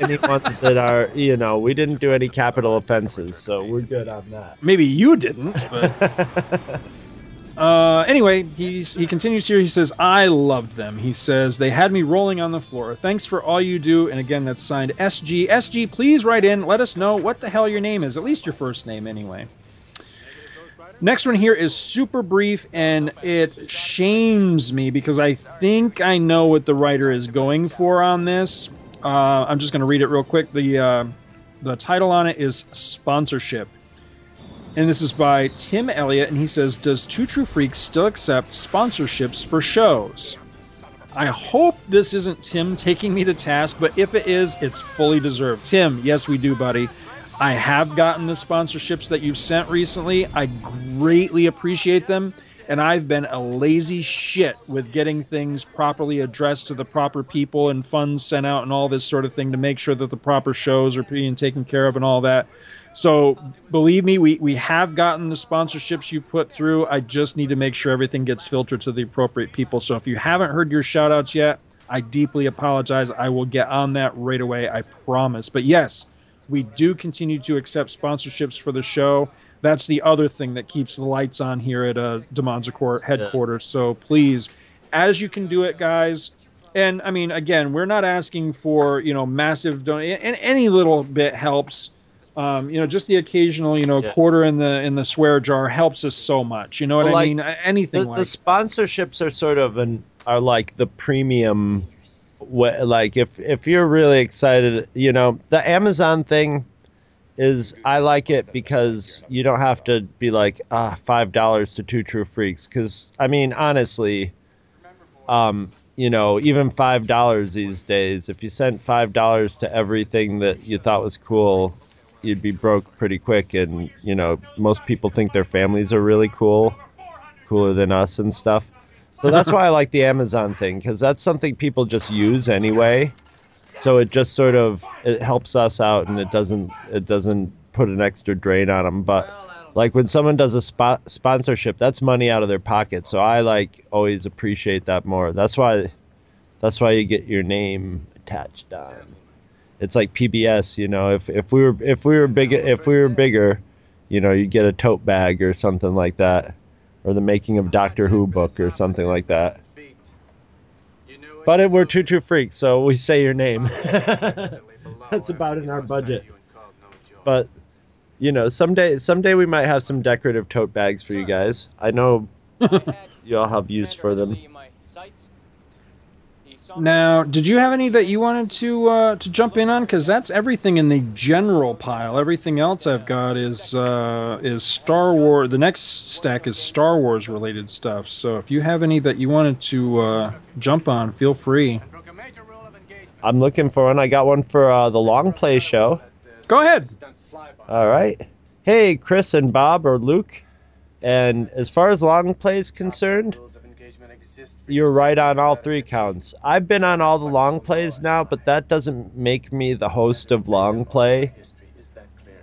any ones that are you know we didn't do any capital offenses, so we're good on that. Maybe you didn't, but [laughs] uh, anyway, he's, he continues here. He says, "I loved them." He says, "They had me rolling on the floor. Thanks for all you do." And again, that's signed SG. SG, please write in. Let us know what the hell your name is. At least your first name, anyway. Next one here is super brief, and it shames me because I think I know what the writer is going for on this. Uh, I'm just going to read it real quick. The uh, the title on it is sponsorship and this is by Tim Elliott, and he says, "Does Two True Freaks still accept sponsorships for shows?" I hope this isn't Tim taking me to task, but if it is, it's fully deserved. Tim, yes, we do, buddy. I have gotten the sponsorships that you've sent recently. I greatly appreciate them, and I've been a lazy shit with getting things properly addressed to the proper people and funds sent out and all this sort of thing to make sure that the proper shows are being taken care of and all that. So believe me, we, we have gotten the sponsorships you put through. I just need to make sure everything gets filtered to the appropriate people. So if you haven't heard your shout outs yet, I deeply apologize. I will get on that right away, I promise. But yes, we do continue to accept sponsorships for the show. That's the other thing that keeps the lights on here at uh, Demonza Court headquarters. So please, as you can do it, guys. And I mean, again, we're not asking for you know massive don- and any little bit helps. Um, you know, just the occasional, you know, Yeah. quarter in the in the swear jar helps us so much. You know what Well, I like, mean? Anything The, like the sponsorships are sort of an are like the premium. wa- Like if if you're really excited, you know, the Amazon thing is I like it because you don't have to be like ah five dollars to two true freaks because I mean honestly, um, you know even five dollars these days if you sent five dollars to everything that you thought was cool, you'd be broke pretty quick and you know most people think their families are really cool, cooler than us and stuff. So that's why I like the Amazon thing because that's something people just use anyway. So it just sort of it helps us out and it doesn't it doesn't put an extra drain on them but like when someone does a spot sponsorship that's money out of their pocket. So i like always appreciate that more. That's why that's why you get your name attached on it's like pbs you know if if we were if we were big if we were bigger you know you'd get a tote bag or something like that or the making of doctor who book or something like that but it, we're two true freaks, so we say your name. [laughs] That's about in our budget. But you know, someday someday we might have some decorative tote bags for you guys. I know [laughs] you all have use for them. Now, did you have any that you wanted to uh, to jump in on? Because that's everything in the general pile. Everything else I've got is uh, is Star Wars. The next stack is Star Wars related stuff. So if you have any that you wanted to uh, jump on, feel free. I'm looking for one. I got one for uh, the long play show. Go ahead. All right. Hey, Chris and Bob or Luke. And as far as long play is concerned, you're right on all three counts. I've been on all the long plays now, but that doesn't make me the host of long play.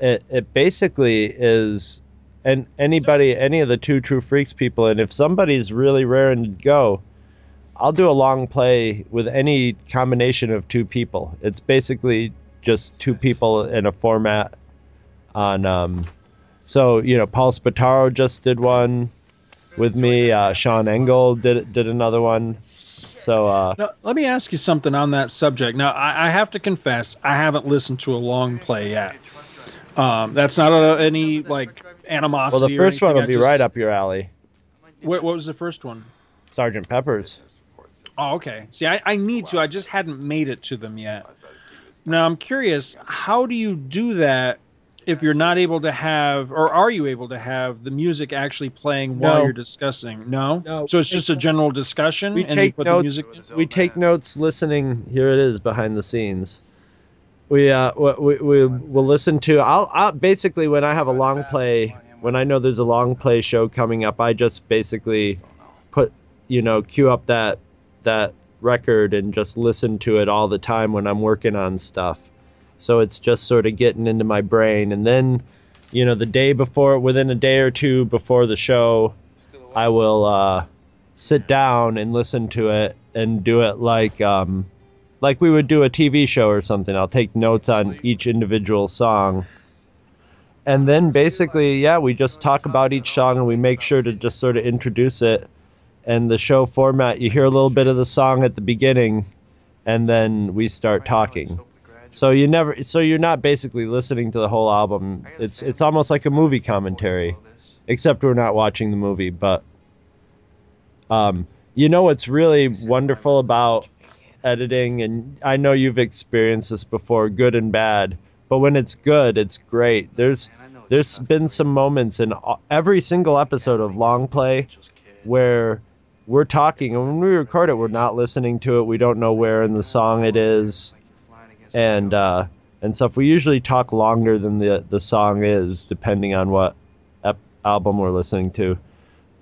It, it basically is, and anybody, any of the two true freaks people, and if somebody's really raring to go, I'll do a long play with any combination of two people. It's basically just two people in a format on um so you know Paul Spataro just did one with me uh, Sean Engel did did another one so uh Now, let me ask you something on that subject. Now, I, I have to confess, I haven't listened to a long play yet. Um, that's not a, any like animosity. well animosity. the or first one anything, will I be just- right up your alley What, what was the first one? Sergeant Pepper's Oh, okay. See, I, I need to. I just hadn't made it to them yet. Now, I'm curious, how do you do that if you're not able to have, or are you able to have the music actually playing while No. you're discussing? No? No. So it's just a general discussion? we and you take put notes the music we take notes listening here it is behind the scenes we uh we, we will listen to I'll, I'll basically when i have a long play when i know there's a long play show coming up i just basically put you know cue up that that record and just listen to it all the time when i'm working on stuff so it's just sort of getting into my brain and then you know the day before within a day or two before the show i will uh sit down and listen to it and do it like um like we would do a TV show or something. I'll take notes on each individual song. And then basically, yeah, we just talk about each song and we make sure to just sort of introduce it. And the show format, you hear a little bit of the song at the beginning and then we start talking. So you never so you're not basically listening to the whole album. It's it's almost like a movie commentary. Except we're not watching the movie, but um, you know what's really wonderful about editing, and I know you've experienced this before, good and bad. But when it's good, it's great. There's there's been some moments in every single episode of Long Play where we're talking, and when we record it, we're not listening to it. We don't know where in the song it is, and uh, and stuff. We usually talk longer than the the song is, depending on what ep- album we're listening to.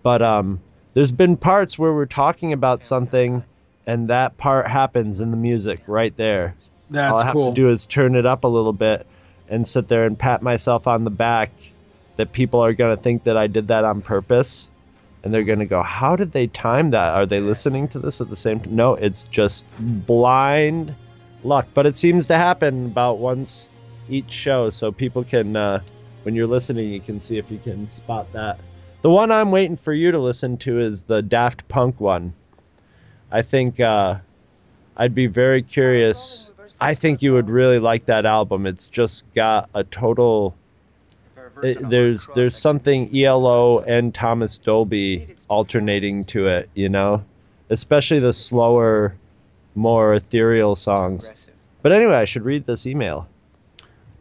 But um, there's been parts where we're talking about something, and that part happens in the music right there. That's All I have cool. to do is turn it up a little bit and sit there and pat myself on the back that people are going to think that I did that on purpose. And they're going to go, How did they time that? Are they listening to this at the same time? No, it's just blind luck. But it seems to happen about once each show. So people can, uh, when you're listening, you can see if you can spot that. The one I'm waiting for you to listen to is the Daft Punk one. I think uh, I'd be very curious. I think you would really like that album. It's just got a total. It, there's there's something ELO and Thomas Dolby alternating to it, you know, especially the slower, more ethereal songs. But anyway, I should read this email.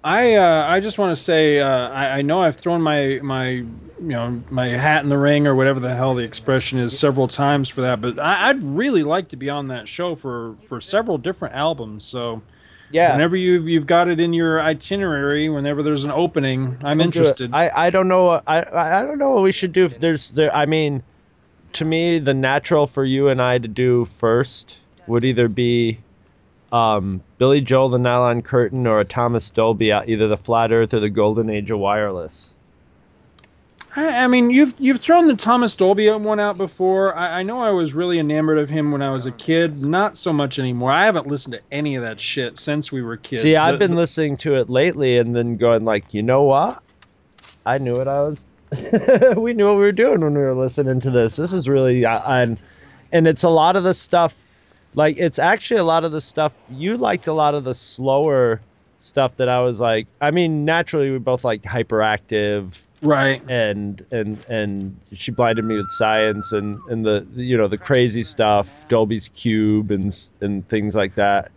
I uh, I just want to say uh, I, I know I've thrown my my you know my hat in the ring or whatever the hell the expression is several times for that, but I, I'd really like to be on that show for for several different albums. So Yeah, whenever you you've got it in your itinerary, whenever there's an opening, I'm We'll interested. I, I don't know. what- I I I don't know what we should do. If there's there. I mean, to me, the natural for you and I to do first would either be, um, Billy Joel, the Nylon Curtain, or a Thomas Dolby, either the Flat Earth or the Golden Age of Wireless. I, I mean, you've you've thrown the Thomas Dolby one out before. I, I know I was really enamored of him when I was a kid. Not so much anymore. I haven't listened to any of that shit since we were kids. See, I've been listening to it lately, and then going like, you know what? I knew what I was. [laughs] we knew what we were doing when we were listening to this. This is really, I, and and it's a lot of the stuff. Like it's actually a lot of the stuff you liked. A lot of the slower stuff that I was like. I mean, naturally, we both like hyperactive right. and and and she blinded me with science and and the you know the crazy stuff Dolby's Cube and and things like that.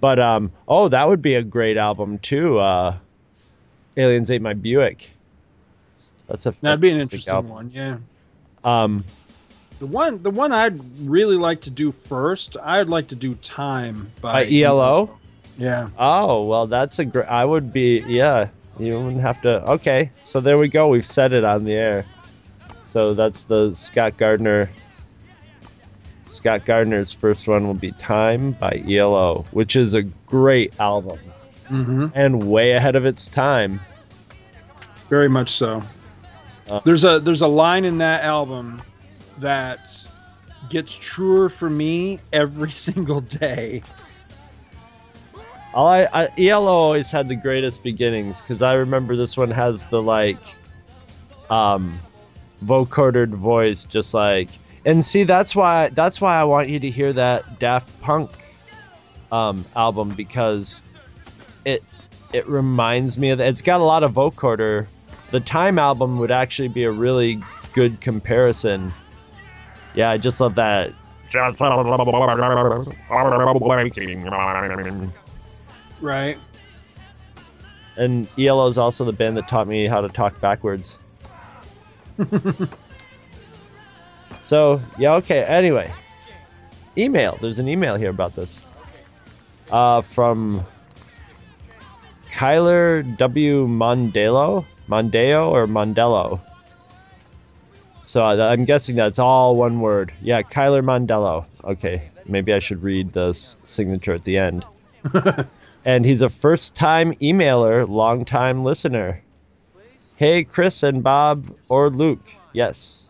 But um oh that would be a great album too. Uh, Aliens Ate My Buick. That's a That'd be an interesting album. one. Yeah. Um, The one, the one I'd really like to do first, I'd like to do "Time" by, By ELO? Yeah, Oh well, that's a great. I would be yeah. You wouldn't have to. Okay, so there we go. We've said it on the air. So that's the Scott Gardner. Scott Gardner's first one will be "Time" by ELO, which is a great album hmm and way ahead of its time. very much so. Uh, there's a there's a line in that album that gets truer for me every [laughs] single day. I, I ELO always had the greatest beginnings because I remember this one has the like, um, vocoded voice, just like, and see that's why that's why I want you to hear that Daft Punk, um, album because it it reminds me of it's got a lot of vocoder. The Time album would actually be a really good comparison. Yeah, I just love that. Right. And ELO is also the band that taught me how to talk backwards. [laughs] so, yeah, okay. Anyway, email. There's an email here about this. Uh, from Kyler W. Mondelo? Mondeo or Mondello? So I- I'm guessing that's all one word. Yeah, Kyler Mondello. Okay, maybe I should read the signature at the end [laughs] and he's a first time emailer, long time listener. Hey, Chris and Bob or Luke. Yes.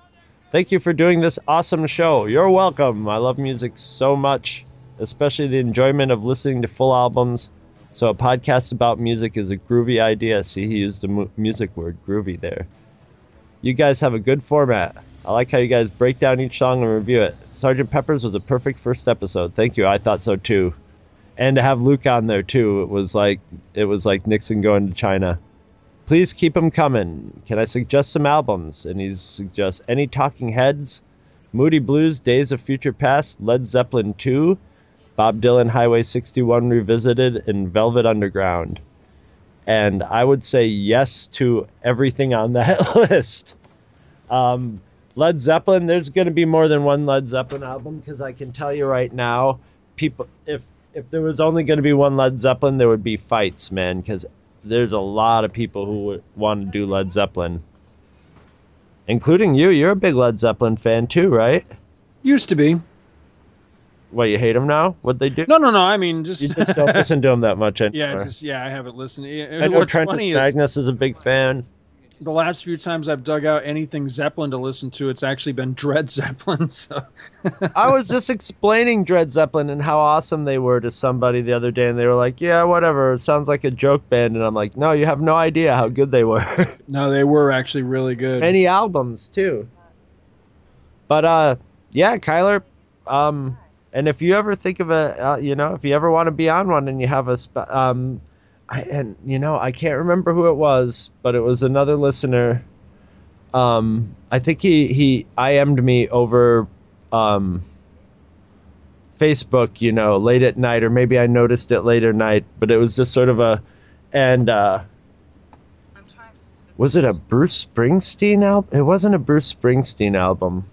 Thank you for doing this awesome show. You're welcome. I love music so much, especially the enjoyment of listening to full albums. So, a podcast about music is a groovy idea. See, he used the mu- music word groovy there. You guys have a good format. I like how you guys break down each song and review it. Sergeant Pepper's was a perfect first episode. Thank you. I thought so too and to have Luke on there too, it was like it was like Nixon going to China. Please keep them coming. Can I suggest some albums? And he suggests any Talking Heads, Moody Blues, Days of Future Past, Led Zeppelin 2, Bob Dylan Highway 61 Revisited, and Velvet Underground. And I would say yes to everything on that [laughs] list. Um, Led Zeppelin, there's going to be more than one Led Zeppelin album because I can tell you right now, people, if if there was only going to be one Led Zeppelin, there would be fights, man, because there's a lot of people who would want to do Led Zeppelin, including you. You're a big Led Zeppelin fan too, right? Used to be. What you hate them now? What they do? No, no, no. I mean, just, You just don't listen to them that much [laughs] anymore. yeah, just yeah. I haven't listened. I know What's Trentus funny is Magnus is a big fan. the last few times I've dug out anything Zeppelin to listen to, it's actually been Dread [laughs] Zeppelin. So I was just explaining Dread Zeppelin and how awesome they were to somebody the other day, and they were like, "Yeah, whatever. It sounds like a joke band." And I'm like, "No, you have no idea how good they were." [laughs] no, they were actually really good. Many albums too. But uh, yeah, Kyler. Um, and if you ever think of a, uh, you know, if you ever want to be on one and you have a, sp- um, I, and you know, I can't remember who it was, but it was another listener. Um, I think he he IM'd me over, um, Facebook, you know, late at night, or maybe I noticed it later night, but it was just sort of a, and uh, was it a Bruce Springsteen album? It wasn't a Bruce Springsteen album.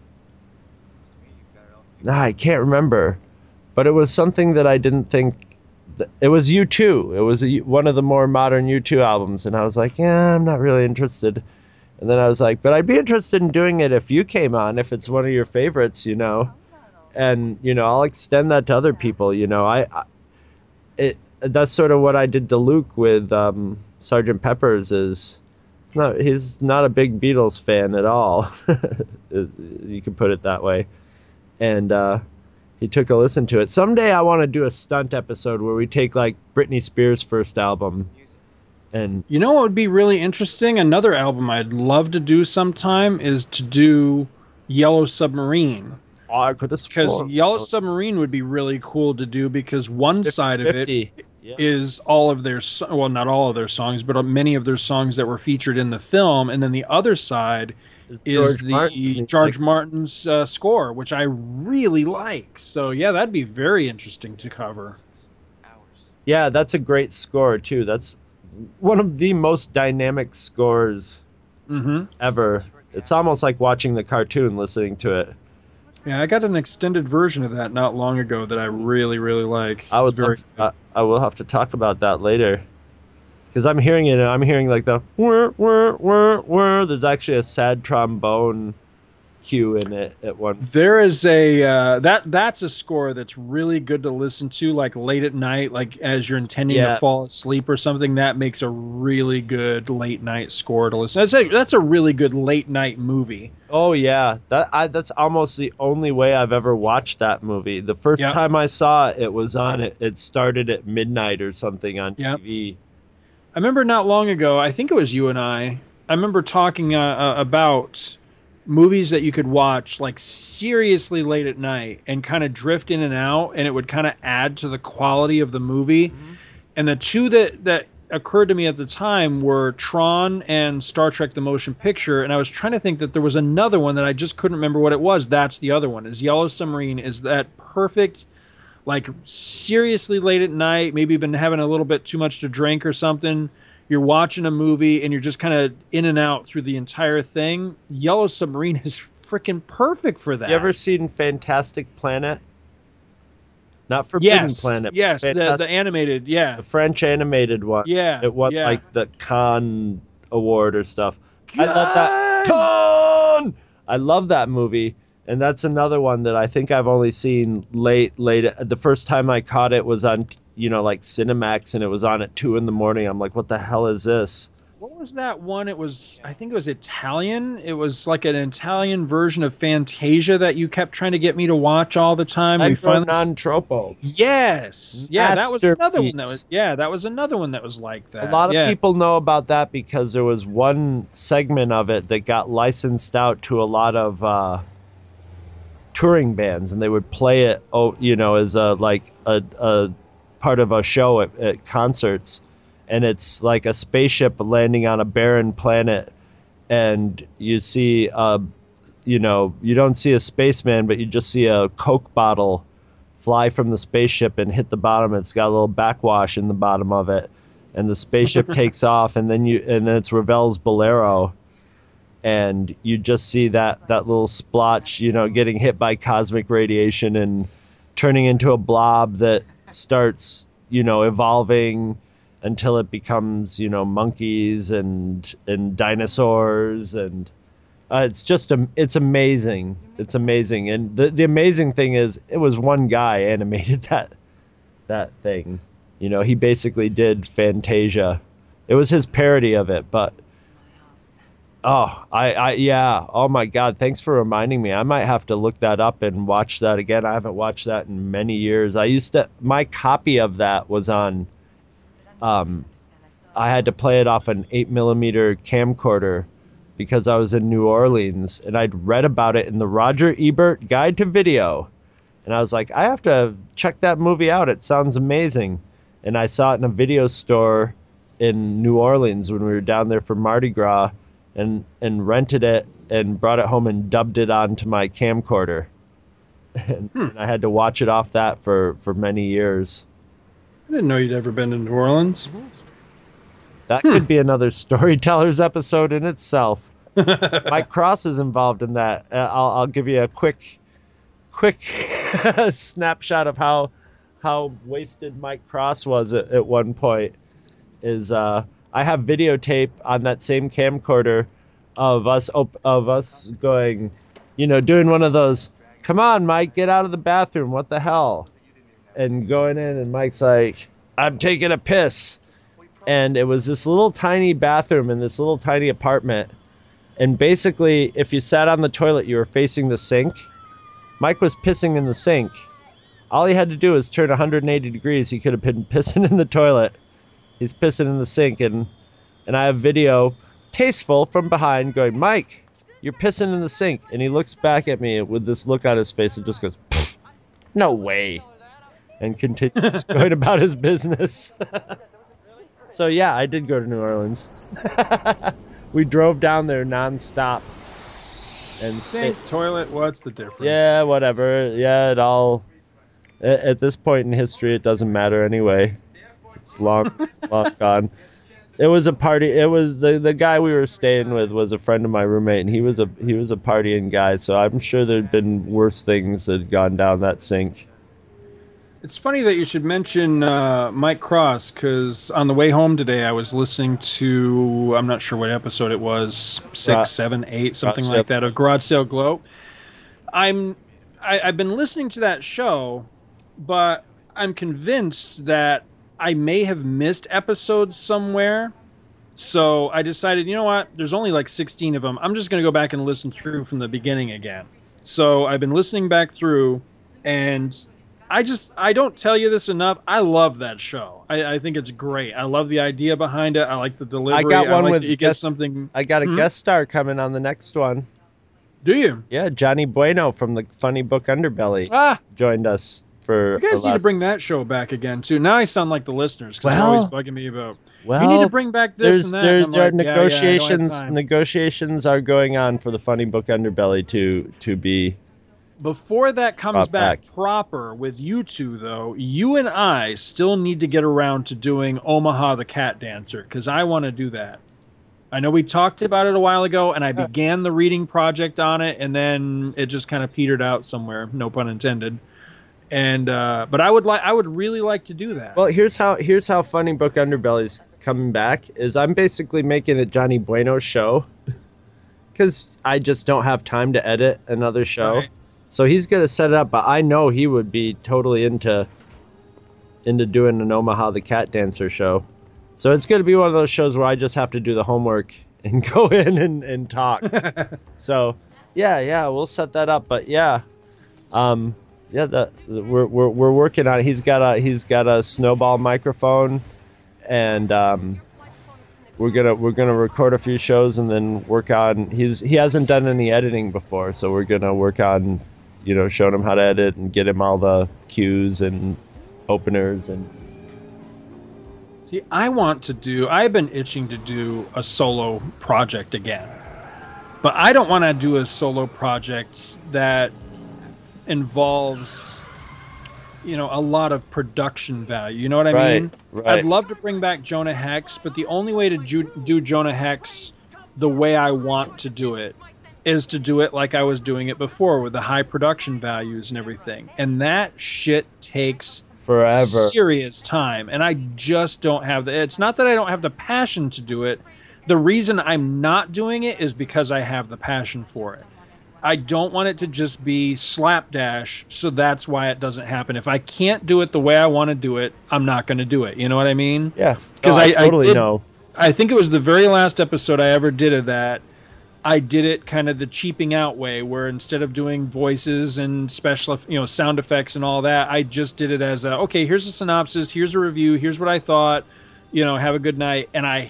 Nah, I can't remember, but it was something that I didn't think. th- It was U two. It was a, one of the more modern U two albums, and I was like, yeah, I'm not really interested. And then I was like, but I'd be interested in doing it if you came on, if it's one of your favorites, you know. And you know, I'll extend that to other people. You know, I, I it that's sort of what I did to Luke with um, Sergeant Pepper's. Is no, he's not a big Beatles fan at all. [laughs] you could put it that way. And uh, he took a listen to it. Someday I want to do a stunt episode where we take like Britney Spears' first album, and You know what would be really interesting? Another album I'd love to do sometime is to do Yellow Submarine. oh, I could have Because Yellow Submarine would be really cool to do because one side of it 50. Yeah. is all of their well not all of their songs but many of their songs that were featured in the film and then the other side is George the Martin's music. George Martin's uh, score which I really like so yeah that'd be very interesting to cover Yeah, that's a great score too. That's one of the most dynamic scores mm-hmm. ever. It's almost like watching the cartoon, listening to it. Yeah, I got an extended version of that not long ago that I really, really like. I It's would very. very. I, I will have to talk about that later. Because I'm hearing it, and I'm hearing like the whir whir whir whir. There's actually a sad trombone cue in it at one. There is a uh, that that's a score that's really good to listen to, like late at night, like as you're intending Yeah. to fall asleep or something. That makes a really good late night score to listen. That's a that's a really good late night movie. Oh yeah, that I, that's almost the only way I've ever watched that movie. The first Yeah. time I saw it, it was on it. It started at midnight or something on Yeah. TV. I remember not long ago, I think it was you and I. I remember talking uh, uh, about movies that you could watch like seriously late at night and kind of drift in and out, and it would kind of add to the quality of the movie. And the two that that occurred to me at the time were Tron and Star Trek: The Motion Picture, and I was trying to think that there was another one that I just couldn't remember what it was. That's the other one. Is Yellow Submarine? Is that perfect? Like seriously late at night, maybe been having a little bit too much to drink or something. You're watching a movie and you're just kind of in and out through the entire thing. Yellow Submarine [laughs] is freaking perfect for that. You ever seen Fantastic Planet? Not Forbidden yes, Planet. yes, the, the animated, yeah, the French animated one. yeah, It won yeah. like the Cannes award or stuff. I love that. Cannes! I love that movie, and that's another one that I think I've only seen late, late. The first time I caught it was on, you know, like Cinemax, and it was on at two in the morning. I'm like, what the hell is this? What was that one? It was, I think it was Italian. It was like an Italian version of Fantasia that you kept trying to get me to watch all the time. We finally, non troppo. yes, yeah, that was another one that was, yeah, that was another one that was like that. A lot of yeah. people know about that because there was one segment of it that got licensed out to a lot of uh, touring bands, and they would play it, oh, you know, as a like a, a part of a show at, at concerts. And it's like a spaceship landing on a barren planet, and you see, uh, you know, you don't see a spaceman, but you just see a Coke bottle fly from the spaceship and hit the bottom. It's got a little backwash in the bottom of it, and the spaceship [laughs] takes off, and then you and then it's Ravel's Bolero, and you just see that that little splotch, you know, getting hit by cosmic radiation and turning into a blob that starts, you know, evolving until it becomes, you know, monkeys and and dinosaurs and. Uh, it's just a, it's amazing. It's amazing, and the the amazing thing is, it was one guy [laughs] animated that that thing. You know, he basically did Fantasia. It was his parody of it, but oh, I, I yeah. Oh my God! Thanks for reminding me. I might have to look that up and watch that again. I haven't watched that in many years. I used to. My copy of that was on. Um, I had to play it off an eight millimeter camcorder because I was in New Orleans and I'd read about it in the Roger Ebert Guide to Video. And I was like, I have to check that movie out. It sounds amazing. And I saw it in a video store in New Orleans when we were down there for Mardi Gras and, and rented it and brought it home and dubbed it onto my camcorder. [laughs] And, and I had to watch it off that for, for many years. I didn't know you'd ever been to New Orleans. That could be another [laughs] storytellers episode in itself. [laughs] Mike Cross is involved in that. Uh, I'll, I'll give you a quick, quick snapshot of how how wasted Mike Cross was at, at one point. Is uh, I have videotape on that same camcorder of us op- of us going, you know, doing one of those. Come on, Mike, get out of the bathroom. What the hell? And going in, and Mike's like, I'm taking a piss and it was this little tiny bathroom in this little tiny apartment. And basically, if you sat on the toilet, you were facing the sink. Mike was pissing in the sink. All he had to do was turn 180 degrees. He could have been [laughs] pissing in the toilet. He's pissing in the sink, and and I have video, tasteful from behind, going, Mike, you're pissing in the sink. And he looks back at me with this look on his face and just goes, No way, and continues [laughs] going about his business. [laughs] So yeah, I did go to New Orleans. [laughs] we drove down there nonstop. And Sink, it- toilet, what's the difference? yeah, whatever. Yeah, it all. At this point in history, it doesn't matter anyway. It's long, long gone. It was a party. It was the the guy we were staying with was a friend of my roommate, and he was a he was a partying guy. So I'm sure there'd been worse things that had gone down that sink. It's funny that you should mention uh, Mike Cross because on the way home today, I was listening to I'm not sure what episode it was six, seven, eight, something like that of Garage Sale Glow. I'm I, I've been listening to that show, but I'm convinced that I may have missed episodes somewhere. So I decided, you know what? There's only like 16 of them. I'm just going to go back and listen through from the beginning again. So I've been listening back through, and I just I don't tell you this enough. I love that show. I, I think it's great. I love the idea behind it. I like the delivery. I got one like with you guest- something. I got a Hmm? guest star coming on the next one. Do you? Yeah, Johnny Bueno from the Funny Book Underbelly Ah, joined us for. you guys need to bring that show back again too. Now I sound like the listeners because Well, they're always bugging me about. Well, you need to bring back this there's and that. there, and there are like, yeah, yeah, I don't have negotiations. negotiations are going on for the Funny Book Underbelly to to be. Before that comes back, back. proper with you two, though, you and I still need to get around to doing Omaha the Cat Dancer because I want to do that. I know we talked about it a while ago, and I [laughs] began the reading project on it, and then it just kind of petered out somewhere. No pun intended. And uh, but I would like, I would really like to do that. Well, here's how here's how Funny Book Underbelly's coming back. Is I'm basically making a Johnny Bueno show [laughs] because I just don't have time to edit another show. Right. So he's gonna set it up, but I know he would be totally into into doing an Omaha the Cat Dancer show. So it's gonna be one of those shows where I just have to do the homework [laughs] and go in and, and talk. [laughs] so yeah, yeah, we'll set that up. But yeah, um, yeah, the, the- we're, we're we're working on it. He's got a he's got a snowball microphone, and um, we're gonna we're gonna record a few shows and then work on. He's he hasn't done any editing before, so we're gonna work on, you know, showing him how to edit and get him all the cues and openers and See, I want to do. I've been itching to do a solo project again, but I don't want to do a solo project that involves, you know, a lot of production value. You know what I Right, mean? right. I'd love to bring back Jonah Hex, but the only way to ju- do Jonah Hex the way I want to do it is to do it like I was doing it before with the high production values and everything. And that shit takes forever. serious time and i just don't have the it's not that i don't have the passion to do it the reason i'm not doing it is because i have the passion for it i don't want it to just be slapdash so that's why it doesn't happen if i can't do it the way i want to do it i'm not going to do it you know what i mean Yeah, 'Cause No, I- I totally did- know. I think it was the very last episode I ever did of that. I did it kind of the cheaping out way, where instead of doing voices and special, you know, sound effects and all that, I just did it as a okay. Here's a synopsis. Here's a review. Here's what I thought. You know, have a good night. And I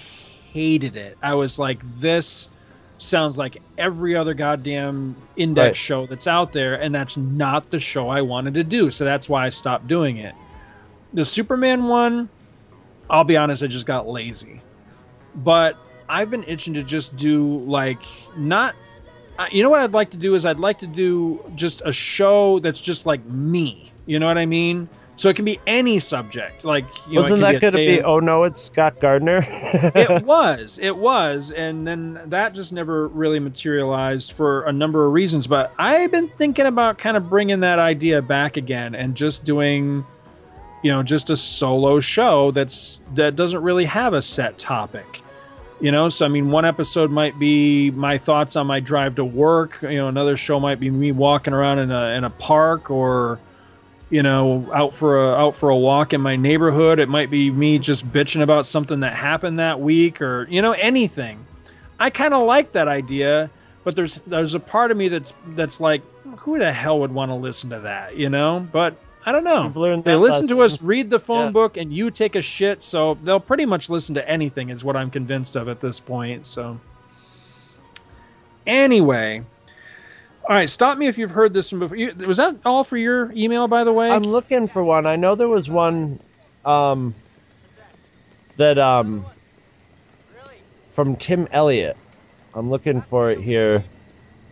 hated it. I was like, this sounds like every other goddamn index Right. show that's out there, and that's not the show I wanted to do. So that's why I stopped doing it. The Superman one, I'll be honest, I just got lazy but I've been itching to just do like not. You know what I'd like to do is I'd like to do just a show that's just like me. You know what I mean? So it can be any subject. Like you Wasn't know, that going to be? Oh no, it's Scott Gardner. [laughs] it was it was and then that just never really materialized for a number of reasons but i've been thinking about kind of bringing that idea back again and just doing you know just a solo show that's that doesn't really have a set topic you know so i mean one episode might be my thoughts on my drive to work you know another show might be me walking around in a in a park or you know out for a out for a walk in my neighborhood. It might be me just bitching about something that happened that week or you know anything. I kind of like that idea but there's there's a part of me that's that's like who the hell would want to listen to that you know? But i don't know. They listen to us read the phone Yeah. book and you take a shit so they'll pretty much listen to anything is what i'm convinced of at this point so. Anyway all right stop me if you've heard this one before was that all for your email by the way I'm looking for one. I know there was one um, that um, from Tim Elliott. I'm looking for it here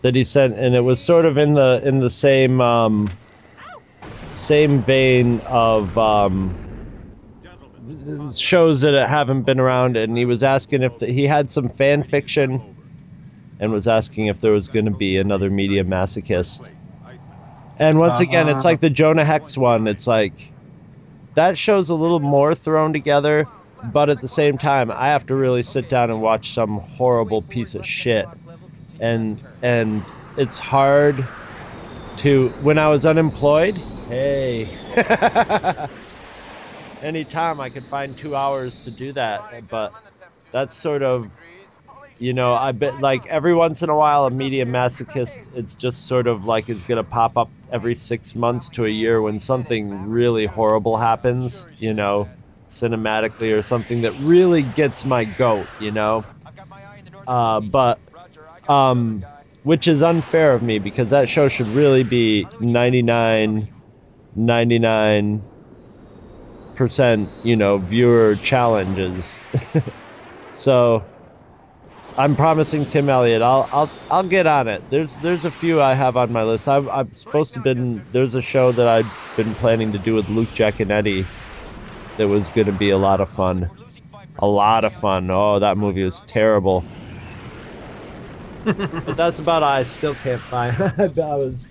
that he sent, and it was sort of in the in the same um, same vein of um, shows that haven't been around, and he was asking if the, he had some fan fiction, and was asking if there was going to be another media masochist. And once again, it's Uh-huh. like the Jonah Hex one. It's like that show's a little more thrown together, but at the same time, I have to really sit down and watch some horrible piece of shit, and and it's hard to when I was unemployed. Hey, [laughs] anytime I could find two hours to do that, but that's sort of you know I bet like every once in a while a media masochist it's just sort of like it's gonna pop up every six months to a year when something really horrible happens you know cinematically or something that really gets my goat you know? Uh, but um which is unfair of me because that show should really be 99 99 percent you know viewer challenges. [laughs] So I'm promising Tim Elliott. I'll I'll I'll get on it. There's there's a few I have on my list. I'm I'm supposed to been there's a show that I've been planning to do with Luke Giaconetti that was going to be a lot of fun. A lot of fun. Oh, that movie was terrible. [laughs] but that's about all. I still can't find. [laughs] I was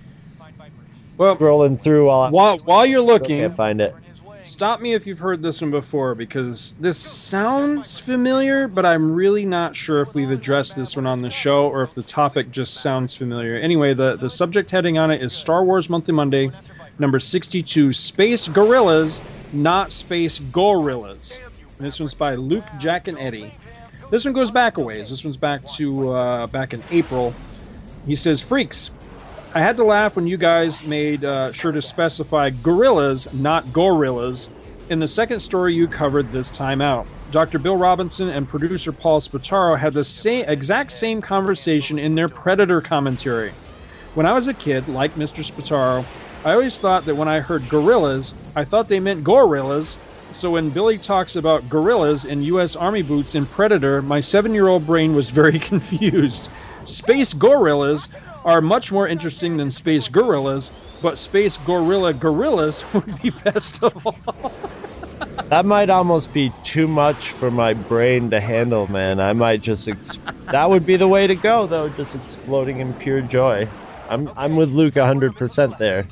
Well, scrolling through while I While while you're looking, can't find it. Stop me if you've heard this one before because this sounds familiar, but I'm really not sure if we've addressed this one on the show or if the topic just sounds familiar. Anyway, the, the subject heading on it is Star Wars Monthly Monday, number 62 Space Gorillas, not Space Gorillas. And this one's by Luke, Jack, and Eddie. This one goes back a ways. This one's back to uh, back in April. He says, Freaks, I had to laugh when you guys made uh, sure to specify gorillas, not gorillas, in the second story you covered this time out. Dr. Bill Robinson and producer Paul Spataro had the same exact same conversation in their Predator commentary. When I was a kid, like Mr. Spataro, I always thought that when I heard gorillas, I thought they meant gorillas. So when Billy talks about gorillas in U.S. Army boots in Predator, my seven-year-old brain was very [laughs] confused. Space gorillas are much more interesting than space gorillas, but space gorilla gorillas [laughs] would be best of all. That might almost be too much for my brain to handle, man. I might just ex- that would be the way to go, though, just exploding in pure joy. I'm I'm with Luke 100% there.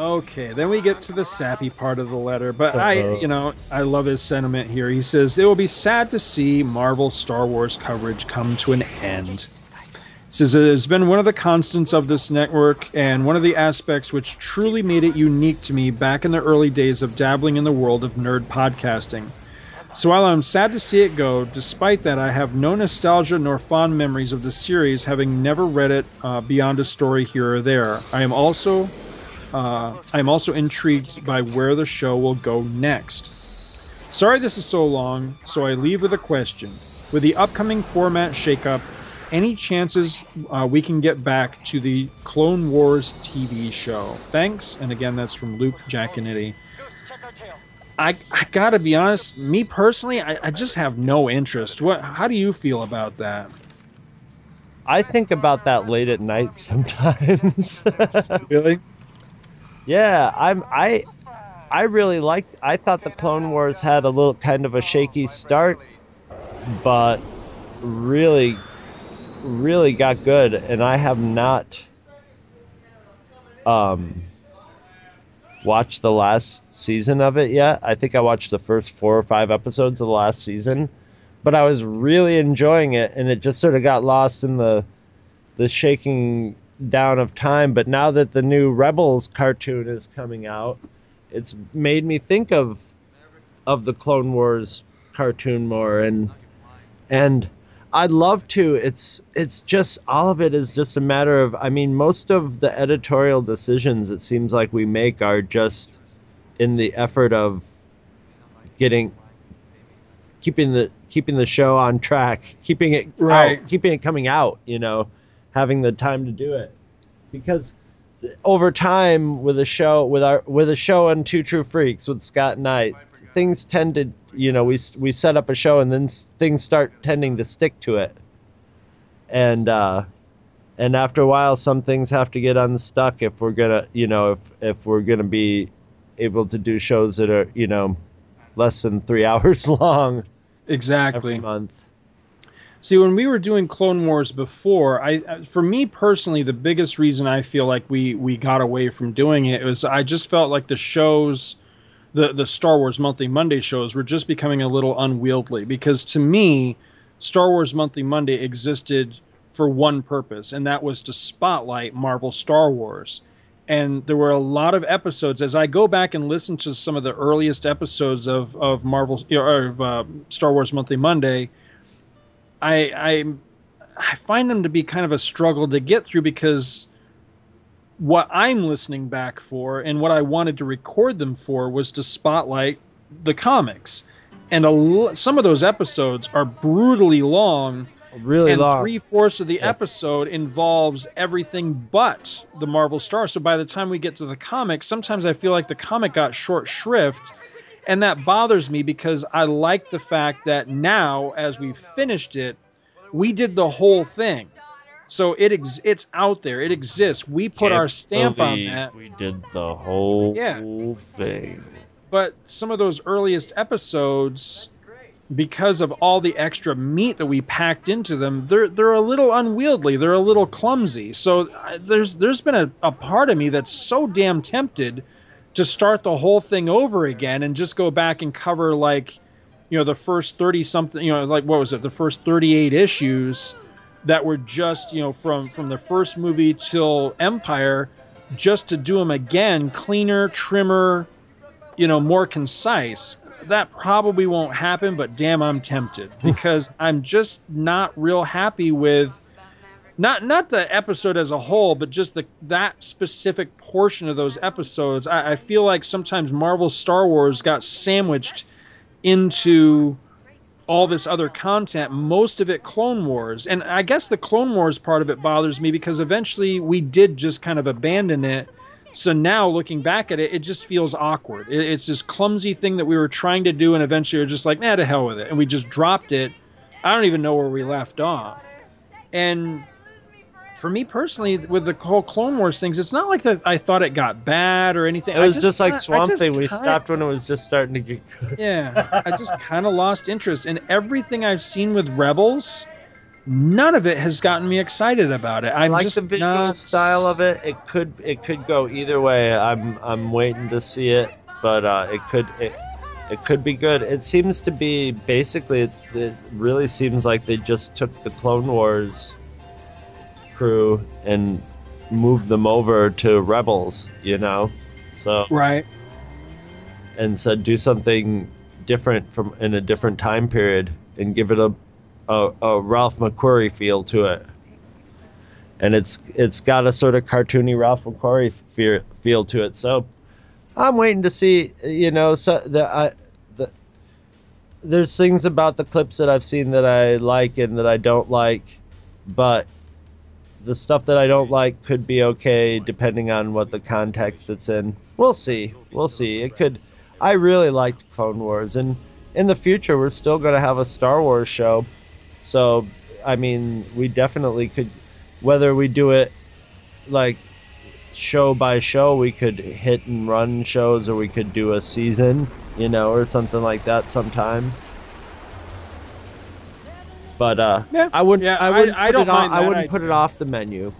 Okay, then we get to the sappy part of the letter, but I, Uh-oh. you know, I love his sentiment here. He says it will be sad to see Marvel Star Wars coverage come to an end. He says it has been one of the constants of this network and one of the aspects which truly made it unique to me back in the early days of dabbling in the world of nerd podcasting. So while I'm sad to see it go, despite that, I have no nostalgia nor fond memories of the series, having never read it uh, beyond a story here or there. I am also uh, I'm also intrigued by where the show will go next. Sorry this is so long, so I leave with a question. With the upcoming format shakeup, any chances uh, we can get back to the Clone Wars TV show? Thanks, and again, that's from Luke Giaconetti. I, I gotta be honest, me personally, I, I just have no interest. What? How do you feel about that? I think about that late at night sometimes. [laughs] Really? Yeah, I'm I I really liked I thought the Clone Wars had a little kind of a shaky start, but really really got good and I have not um watched the last season of it yet. I think I watched the first 4 or 5 episodes of the last season, but I was really enjoying it and it just sort of got lost in the the shaking down of time. But now that the new Rebels cartoon is coming out, it's made me think of of the Clone Wars cartoon more and and I'd love to. It's it's just all of it is just a matter of I mean most of the editorial decisions it seems like we make are just in the effort of getting keeping the keeping the show on track, keeping it Right. out, keeping it coming out, you know, having the time to do it. Because over time with a show with our with a show on Two True Freaks with Scott Knight, things tend to you know we we set up a show and then things start tending to stick to it, and uh, and after a while some things have to get unstuck if we're gonna you know if if we're gonna be able to do shows that are you know less than three [laughs] hours long exactly. every month. See, when we were doing Clone Wars before, I for me personally, the biggest reason I feel like we we got away from doing it was I just felt like the shows, the the Star Wars Monthly Monday shows were just becoming a little unwieldy because to me, Star Wars Monthly Monday existed for one purpose, and that was to spotlight Marvel Star Wars. And there were a lot of episodes. As I go back and listen to some of the earliest episodes of of Marvel or of uh, Star Wars Monthly Monday, I, I I find them to be kind of a struggle to get through because what I'm listening back for and what I wanted to record them for was to spotlight the comics. And a, l- some of those episodes are brutally long, Really and long. three fourths of the Yeah. episode involves everything but the Marvel Star. So by the time we get to the comic, sometimes I feel like the comic got short shrift, and that bothers me because I like the fact that now, as we've finished it, we did the whole thing. So it ex- it's out there, it exists. We put our Can't stamp on that. We did the whole Yeah. thing. but some of those earliest episodes because of all the extra meat that we packed into them they're they're a little unwieldy they're a little clumsy so uh, there's there's been a, a part of me that's so damn tempted to start the whole thing over again and just go back and cover like you know the first 30 something you know like what was it? The first 38 issues that were just you know from from the first movie till empire just to do them again cleaner trimmer you know more concise. That probably won't happen but damn i'm tempted. Because i'm just not real happy with not not the episode as a whole but just the that specific portion of those episodes i, I feel like sometimes marvel star wars got sandwiched into all this other content, most of it Clone Wars. And I guess the Clone Wars part of it bothers me because eventually we did just kind of abandon it. So now looking back at it, it just feels awkward. It, it's this clumsy thing that we were trying to do, and eventually we're just like, nah, to hell with it. And we just dropped it. I don't even know where we left off. And for me personally, with the whole Clone Wars things, it's not like that I thought it got bad or anything. It I was just, like I Swamp Thing. We kinda- stopped when it was just starting to get good. yeah, I just kind of lost interest. And everything I've seen with Rebels, none of it has gotten me excited about it. I I'm like just the visual not style of it. It could it could go either way. I'm I'm waiting to see it, but uh, it could it, it could be good. It seems to be basically it, it really seems like they just took the Clone Wars crew and move them over to Rebels, you know. So right. and said do something different from in a different time period and give it a a, a Ralph McQuarrie feel to it. And it's it's got a sort of cartoony Ralph McQuarrie feel, feel to it. So I'm waiting to see, you know, so the I the there's things about the clips that I've seen that I like and that I don't like, but the stuff that I don't like could be okay depending on what the context it's in. We'll see. We'll see. It could. I really liked Clone Wars, and in the future we're still going to have a Star Wars show. So, I mean, we definitely could. Whether we do it like show by show, we could hit and run shows, or we could do a season, you know, or something like that sometime. But uh, Yeah. I wouldn't. Yeah, I I- wouldn't. I put don't mind I wouldn't put it off the menu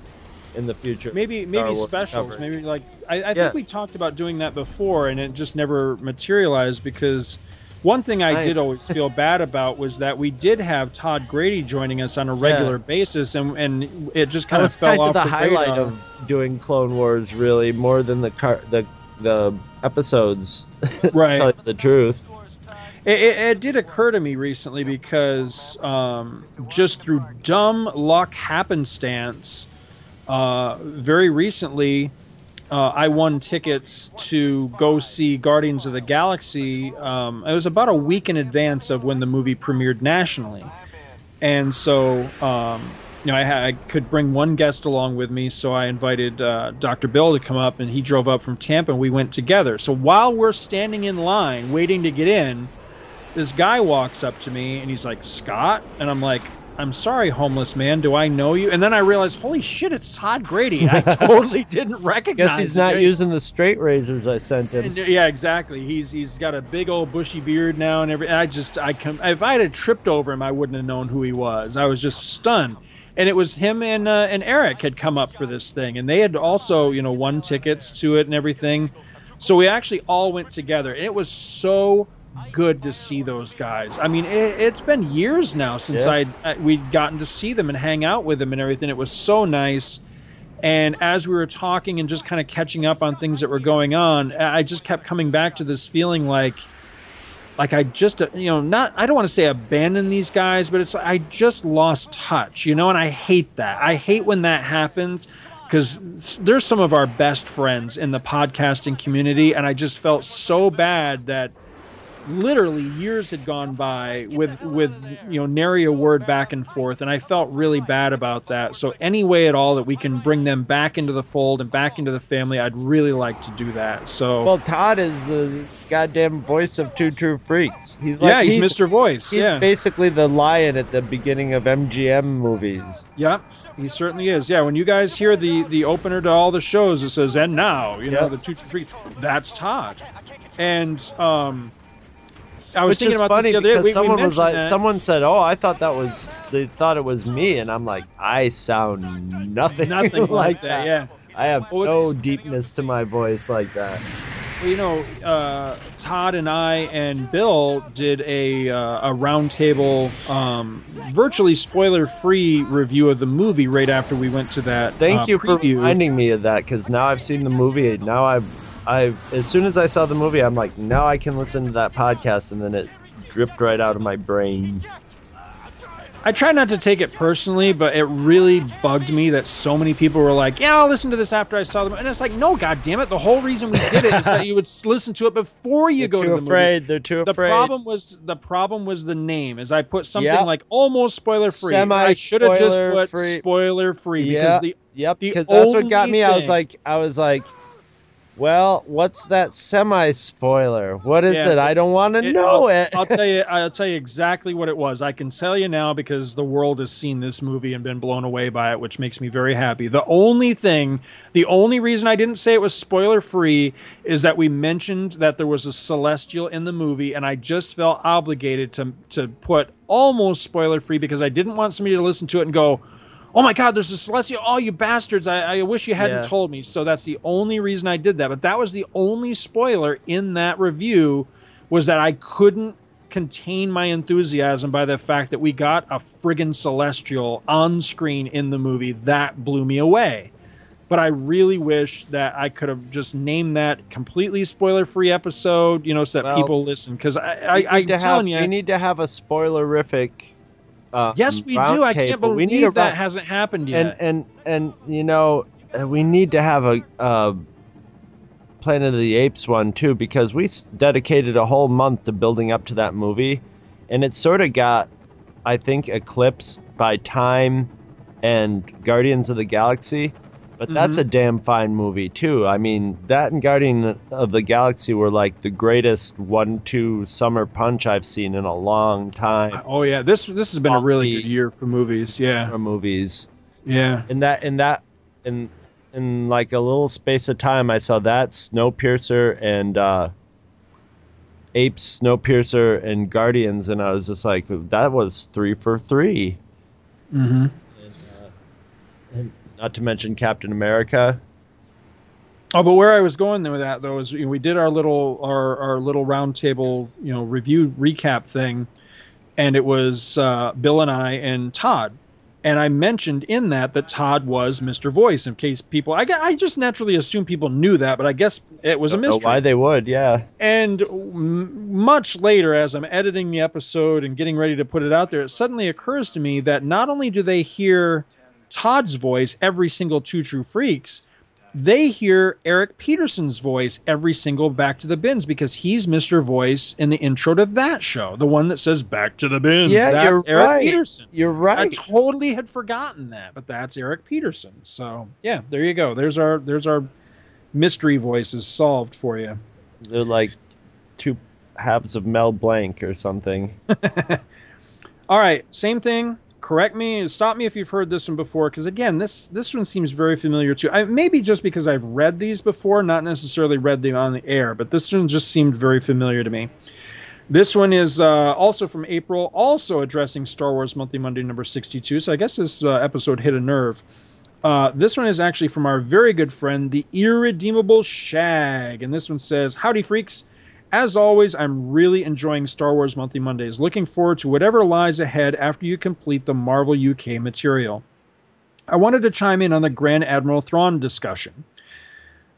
in the future. Maybe Star maybe Wars specials. coverage. Maybe like I, I Yeah. think we talked about doing that before, and it just never materialized because. One thing I Right. did always feel [laughs] bad about was that we did have Todd Grady joining us on a regular basis, and and it just That kind of fell kind off of the, the highlight radar. of doing Clone Wars, really, more than the car the the episodes. [laughs] Right. the truth. It, it, it did occur to me recently because um, just through dumb luck happenstance, uh, very recently, uh, I won tickets to go see Guardians of the Galaxy. Um, it was about a week in advance of when the movie premiered nationally, and so um, you know I, had, I could bring one guest along with me. So I invited uh, Dr. Bill to come up, and he drove up from Tampa, and we went together. So while we're standing in line waiting to get in, this guy walks up to me and he's like, Scott? And I'm like, I'm sorry, homeless man. Do I know you? And then I realized, holy shit, it's Todd Grady. I [laughs] totally didn't recognize. Guess he's him. not using the straight razors I sent him. And, yeah, exactly. He's he's got a big old bushy beard now and every. And I just I come if I had tripped over him, I wouldn't have known who he was. I was just stunned. And it was him and uh, and Eric had come up for this thing, and they had also you know won tickets to it and everything. So we actually all went together, and it was so good to see those guys. I mean, it, it's been years now since Yeah. I'd I, we'd gotten to see them and hang out with them and everything. It was so nice. And as we were talking and just kind of catching up on things that were going on, I just kept coming back to this feeling like, like I just, uh, you know, not, I don't want to say abandon these guys, but it's, I just lost touch, you know, and I hate that. I hate when that happens because there's some of our best friends in the podcasting community, and I just felt so bad that literally years had gone by with with you know nary a word back and forth and i felt really bad about that so any way at all that we can bring them back into the fold and back into the family i'd really like to do that so Well, Todd is the goddamn voice of Two True Freaks. He's like, yeah he's, mr voice He's yeah basically the lion at the beginning of MGM movies. yeah he certainly is yeah when you guys hear the the opener to all the shows it says and now you know Yeah. the two True freaks that's todd and um I was Which thinking about funny this the other day. because We, someone was like, that. someone said, "Oh, I thought that was they thought it was me," and I'm like, I sound nothing, [laughs] nothing like that. Yeah. I have Well, no deepness to my voice like that. Well, you know, uh, Todd and I and Bill did a uh, a roundtable, um, virtually spoiler-free review of the movie right after we went to that. Thank uh, you for reminding me of that because now I've seen the movie. Now I've, I've as soon as I saw the movie, I'm like, now I can listen to that podcast, and then it dripped right out of my brain. I try not to take it personally, but it really bugged me that so many people were like, "Yeah, I'll listen to this after I saw them," and it's like, no, god damn it! The whole reason we did it is that you would listen to it before you They're go to the afraid. movie. They're too The afraid. problem was the problem was the name. As I put something Yep. like almost spoiler free. I Semi- should have just put spoiler-free. spoiler free Yeah. because the Yep, because that's what got only me. I was like, I was like, well, what's that semi spoiler? What is Yeah, it? I don't want to know I'll, it. I'll tell you. [laughs] I'll tell you exactly what it was. I can tell you now because the world has seen this movie and been blown away by it, which makes me very happy. The only thing, the only reason I didn't say it was spoiler free is that we mentioned that there was a celestial in the movie, and I just felt obligated to to put almost spoiler free because I didn't want somebody to listen to it and go. Oh my God! There's a celestial. Oh, you bastards! I, I wish you hadn't Yeah. told me. So that's the only reason I did that. But that was the only spoiler in that review was that I couldn't contain my enthusiasm by the fact that we got a friggin' celestial on screen in the movie. That blew me away. But I really wish that I could have just named that completely spoiler free episode, you know, so that Well, people listen. Because I, I, I'm have, telling you, we need to have a spoilerific. Um, yes, we do. I can't believe that round- hasn't happened yet. and and and you know uh, we need to have a uh, Planet of the Apes one too because we dedicated a whole month to building up to that movie, and it sort of got, I think, eclipsed by time and Guardians of the Galaxy. But that's Mm-hmm. a damn fine movie too. I mean, that and Guardian of the Galaxy were like the greatest one-two summer punch I've seen in a long time. oh yeah, this this has been a really good year for movies. Yeah, for movies. yeah. in that in that in in like a little space of time i saw that snowpiercer and uh apes snowpiercer and guardians and i was just like that was three for three Mm-hmm. and not to mention captain america Oh, but where I was going with that though is we did our little our our little roundtable you know review recap thing, and it was uh, Bill and I and Todd, and I mentioned in that that Todd was Mr. Voice in case people I I just naturally assumed people knew that, but I guess it was a mystery. why they would yeah And m- much later, as I'm editing the episode and getting ready to put it out there, it suddenly occurs to me that not only do they hear Todd's voice every single Two True Freaks, they hear Eric Peterson's voice every single Back to the Bins because he's Mr. Voice in the intro to that show, the one that says Back to the Bins. Yeah, that's you're Eric right. Peterson. you're right. I totally had forgotten that, but that's Eric Peterson. So yeah, there you go. There's our there's our mystery voices solved for you. they're like two halves of mel blanc or something [laughs] All right, same thing. Correct me, and stop me if you've heard this one before, because again, this this one seems very familiar too. I, maybe just because I've read these before, not necessarily read them on the air, but this one just seemed very familiar to me. This one is uh, also from April, also addressing Star Wars Monthly Monday number 62. So I guess this uh, episode hit a nerve. Uh, this one is actually from our very good friend, the Irredeemable Shag. And this one says Howdy, freaks. As always, I'm really enjoying Star Wars Monthly Mondays. Looking forward to whatever lies ahead after you complete the Marvel UK material. I wanted to chime in on the Grand Admiral Thrawn discussion.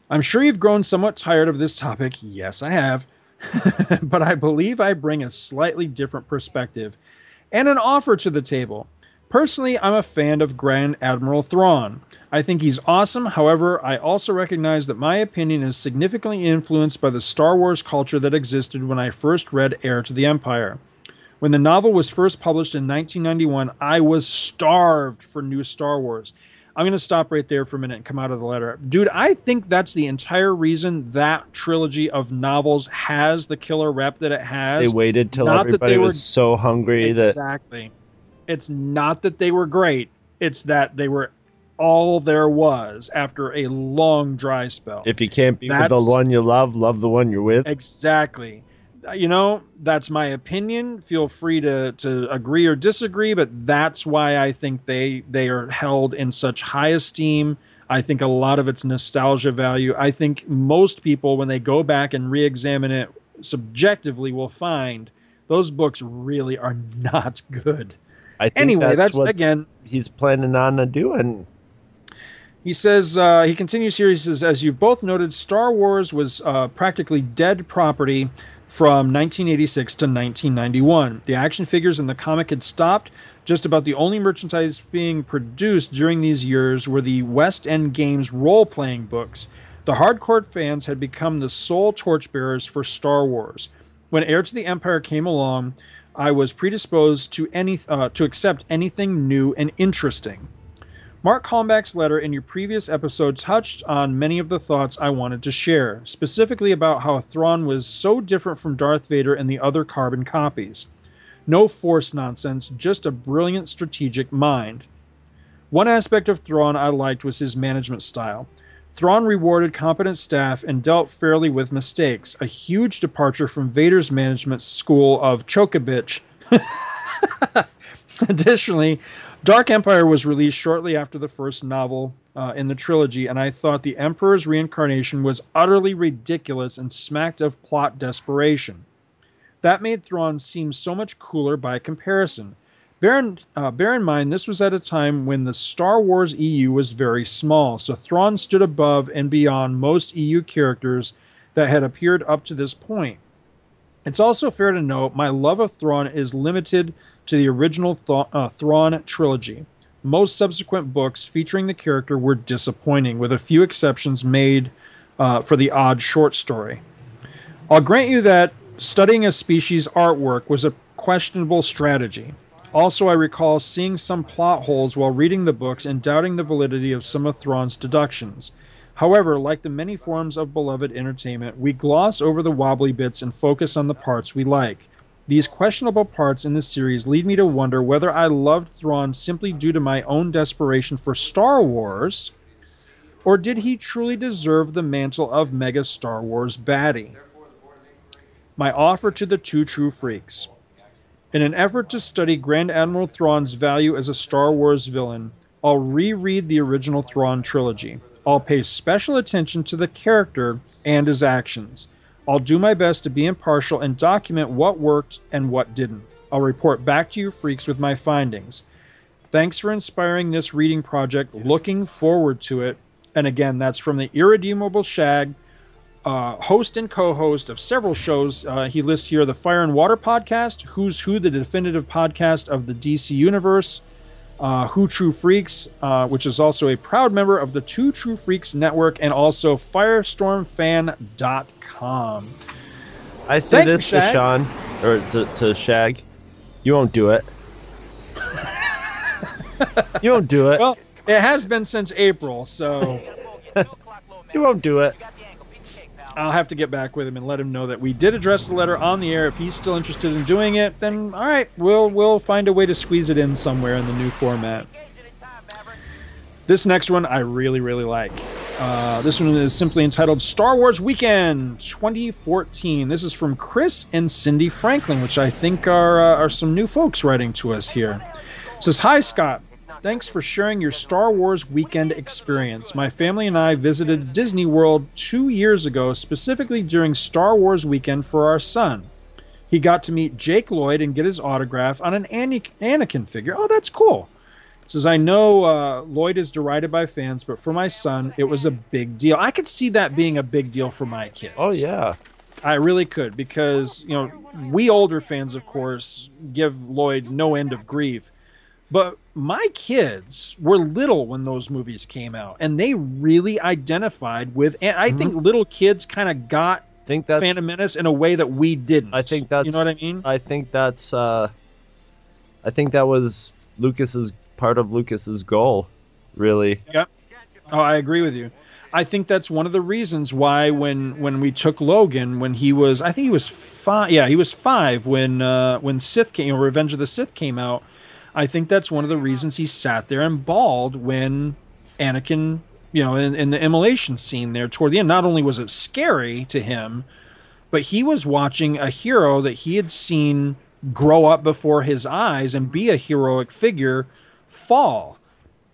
I'm sure you've grown somewhat tired of this topic. Yes, I have. [laughs] but I believe I bring a slightly different perspective and an offer to the table. Personally, I'm a fan of Grand Admiral Thrawn. I think he's awesome. However, I also recognize that my opinion is significantly influenced by the Star Wars culture that existed when I first read Heir to the Empire. When the novel was first published in 1991, I was starved for new Star Wars. I'm going to stop right there for a minute and come out of the letter. Dude, I think that's the entire reason that trilogy of novels has the killer rep that it has. They waited till Not everybody they was were- so hungry that Exactly. It's not that they were great, it's that they were all there was after a long dry spell. if you can't be with the one you love, love the one you're with. Exactly. You know, that's my opinion. Feel free to, to agree or disagree, but that's why I think they they are held in such high esteem. I think a lot of it's nostalgia value. I think most people, when they go back and re-examine it subjectively, will find those books really are not [laughs] good. I think Anyway, that's, that's what again. he's planning on doing. He says, uh, he continues here. He says, as you've both noted, Star Wars was uh, practically dead property from 1986 to 1991. The action figures in the comic had stopped. Just about the only merchandise being produced during these years were the West End Games role playing books. The hardcore fans had become the sole torchbearers for Star Wars. When Heir to the Empire came along, I was predisposed to any uh, to accept anything new and interesting. Mark Holmback's letter in your previous episode touched on many of the thoughts I wanted to share, specifically about how Thrawn was so different from Darth Vader and the other carbon copies. No force nonsense, just a brilliant strategic mind. One aspect of Thrawn I liked was his management style. Thrawn rewarded competent staff and dealt fairly with mistakes, a huge departure from Vader's management school of Chokabitch. [laughs] Additionally, Dark Empire was released shortly after the first novel uh, in the trilogy, and I thought the Emperor's reincarnation was utterly ridiculous and smacked of plot desperation. That made Thrawn seem so much cooler by comparison. Bear in, uh, bear in mind, this was at a time when the Star Wars EU was very small, so Thrawn stood above and beyond most EU characters that had appeared up to this point. It's also fair to note my love of Thrawn is limited to the original Th- uh, Thrawn trilogy. Most subsequent books featuring the character were disappointing, with a few exceptions made uh, for the odd short story. I'll grant you that studying a species' artwork was a questionable strategy. Also, I recall seeing some plot holes while reading the books and doubting the validity of some of Thrawn's deductions. However, like the many forms of beloved entertainment, we gloss over the wobbly bits and focus on the parts we like. These questionable parts in the series lead me to wonder whether I loved Thrawn simply due to my own desperation for Star Wars, or did he truly deserve the mantle of mega Star Wars baddie? My offer to the two true freaks. In an effort to study Grand Admiral Thrawn's value as a Star Wars villain, I'll reread the original Thrawn trilogy. I'll pay special attention to the character and his actions. I'll do my best to be impartial and document what worked and what didn't. I'll report back to you freaks with my findings. Thanks for inspiring this reading project. Looking forward to it. And again, that's from the Irredeemable Shag, uh, host and co-host of several shows. Uh, he lists here the Fire and Water podcast, Who's Who, the definitive podcast of the DC universe, uh, Who True Freaks, uh, which is also a proud member of the Two True Freaks network, and also FirestormFan.com. I say Thank you, this to Shag. Sean or to, to Shag. You won't do it. you won't do it. Well, it has been since April, so [laughs] you won't do it. I'll have to get back with him and let him know that we did address the letter on the air. If he's still interested in doing it, then all right, we'll we'll find a way to squeeze it in somewhere in the new format. This next one I really really like. Uh, this one is simply entitled Star Wars Weekend 2014. This is from Chris and Cindy Franklin, which I think are uh, are some new folks writing to us here. It says, "Hi Scott, thanks for sharing your Star Wars weekend experience. My family and I visited Disney World two years ago, specifically during Star Wars weekend for our son. He got to meet Jake Lloyd and get his autograph on an Anakin figure. Oh, that's cool." says I know uh, Lloyd is derided by fans, but for my son, it was a big deal. I could see that being a big deal for my kids. Oh yeah, I really could because you know we older fans, of course, give Lloyd no end of grief. But my kids were little when those movies came out, and they really identified with. And I mm-hmm. think little kids kind of got think that's Phantom Menace in a way that we didn't. I think that's you know what I mean. I think that's. Uh, I think that was Lucas's part of Lucas's goal, really. Yep. Oh, I agree with you. I think that's one of the reasons why when when we took Logan when he was I think he was five yeah he was five when uh, when Sith came know, Revenge of the Sith came out I think that's one of the reasons he sat there and bawled when Anakin you know in, in the immolation scene there toward the end not only was it scary to him but he was watching a hero that he had seen grow up before his eyes and be a heroic figure fall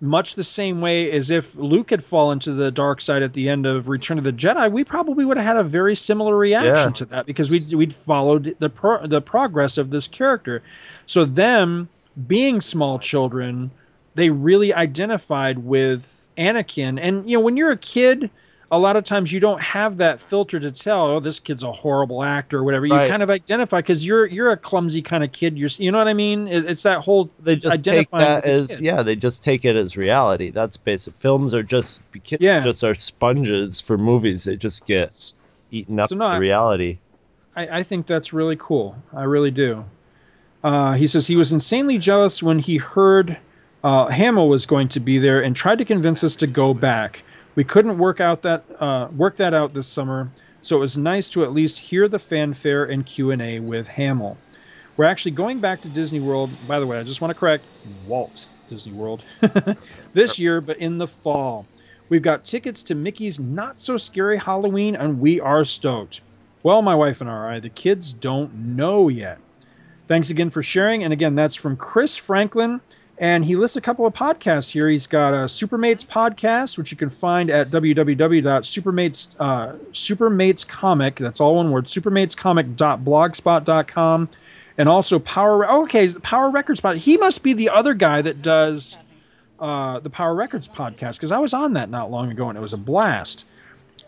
much the same way as if Luke had fallen to the dark side at the end of Return of the Jedi, we probably would have had a very similar reaction yeah. to that because we'd, we'd followed the pro, the progress of this character. So them being small children, they really identified with Anakin. And you know, when you're a kid, a lot of times you don't have that filter to tell oh this kid's a horrible actor or whatever. You kind of identify because you're you're a clumsy kind of kid. You're you know what i mean? It's that whole they just take that as kid. yeah they just take it as reality. That's basic. Films are just kids yeah. just are sponges for movies. They just get eaten up so no, reality. I, I think that's really cool. I really do uh, he says he was insanely jealous when he heard uh, Hamill was going to be there and tried to convince us to go back we couldn't work out that uh, work that out this summer, so it was nice to at least hear the fanfare and Q and A with Hamill. We're actually going back to Disney World. By the way, I just want to correct Walt Disney World [laughs] this year, but in the fall. We've got tickets to Mickey's Not So Scary Halloween, and we are stoked. Well, my wife and I, the kids don't know yet. Thanks again for sharing. And again, that's from Chris Franklin. And he lists a couple of podcasts here. He's got a Supermates podcast, which you can find at www.supermates uh, supermatescomic. That's all one word. Supermatescomic.blogspot.com, and also Power. Oh, okay, Power Records podcast. He must be the other guy that does uh, the Power Records podcast because I was on that not long ago and it was a blast.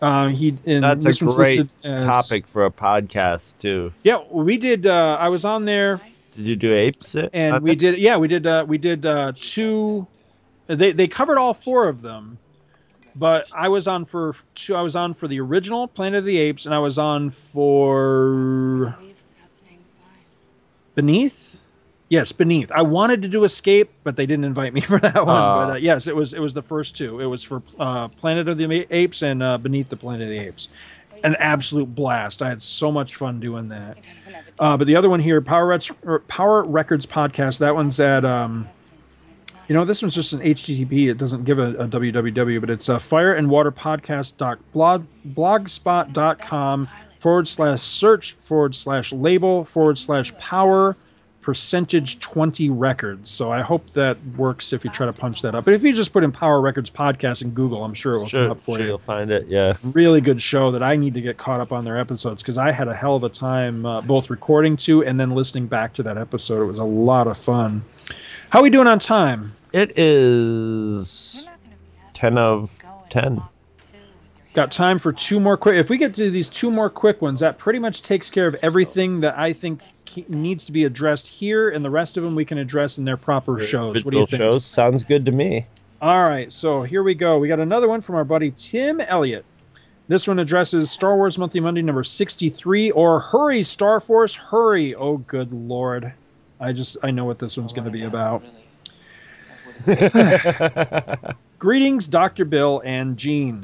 Uh, he that's a great as, topic for a podcast too. Yeah, we did. Uh, I was on there did you do apes? And we did. Yeah, we did. Uh, we did uh, two. They they covered all four of them, but I was on for two. I was on for the original Planet of the Apes, and I was on for Beneath. Yes, Beneath. I wanted to do Escape, but they didn't invite me [laughs] for that one. Uh, but uh, yes, it was it was the first two. It was for uh, Planet of the Apes and uh, Beneath the Planet of the Apes. An absolute blast. I had so much fun doing that. Uh, but the other one here, Power, Rets, Power Records podcast, that one's at, um, you know, this one's just an HTTP. It doesn't give a, a www, but it's a uh, fire and water podcast dot blog, blogspot.com forward slash search forward slash label forward slash power percentage 20 records. So I hope that works if you try to punch that up. But if you just put in Power Records podcast in Google, I'm sure it will sure, come up for sure you. You'll find it. Yeah. Really good show that I need to get caught up on their episodes because I had a hell of a time uh, both recording to and then listening back to that episode. It was a lot of fun. How are we doing on time? It is 10 of 10. Got time for two more quick. If we get to these two more quick ones, that pretty much takes care of everything that I think needs to be addressed here, and the rest of them we can address in their proper shows. What do you think? Shows sounds good to me. All right, so here we go. We got another one from our buddy Tim Elliott. This one addresses Star Wars Monthly Monday number 63 or Hurry Star Force Hurry. Oh good lord. I just I know what this one's going to be about. [laughs] [laughs] Greetings, Dr. Bill and Gene.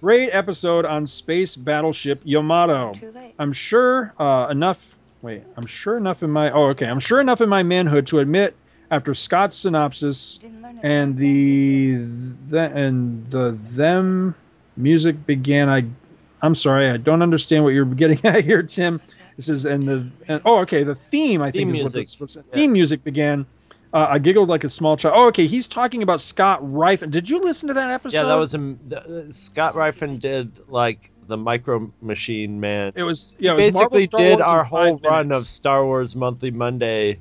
Great episode on space battleship Yamato. Too late. I'm sure uh, enough. Wait, I'm sure enough in my. Oh, okay. I'm sure enough in my manhood to admit, after Scott's synopsis and the, the and the them music began, I. I'm sorry, I don't understand what you're getting [laughs] at here, Tim. This is and the and, oh, okay. The theme, I Theme think, is what music. this was. Theme music began. Uh, I giggled like a small child. Oh, okay. He's talking about Scott Rifen. Did you listen to that episode? Yeah, that was him. the, Scott Rifen did like the Micro Machine Man. It was yeah. It was basically did Wars our whole run minutes. of Star Wars Monthly Monday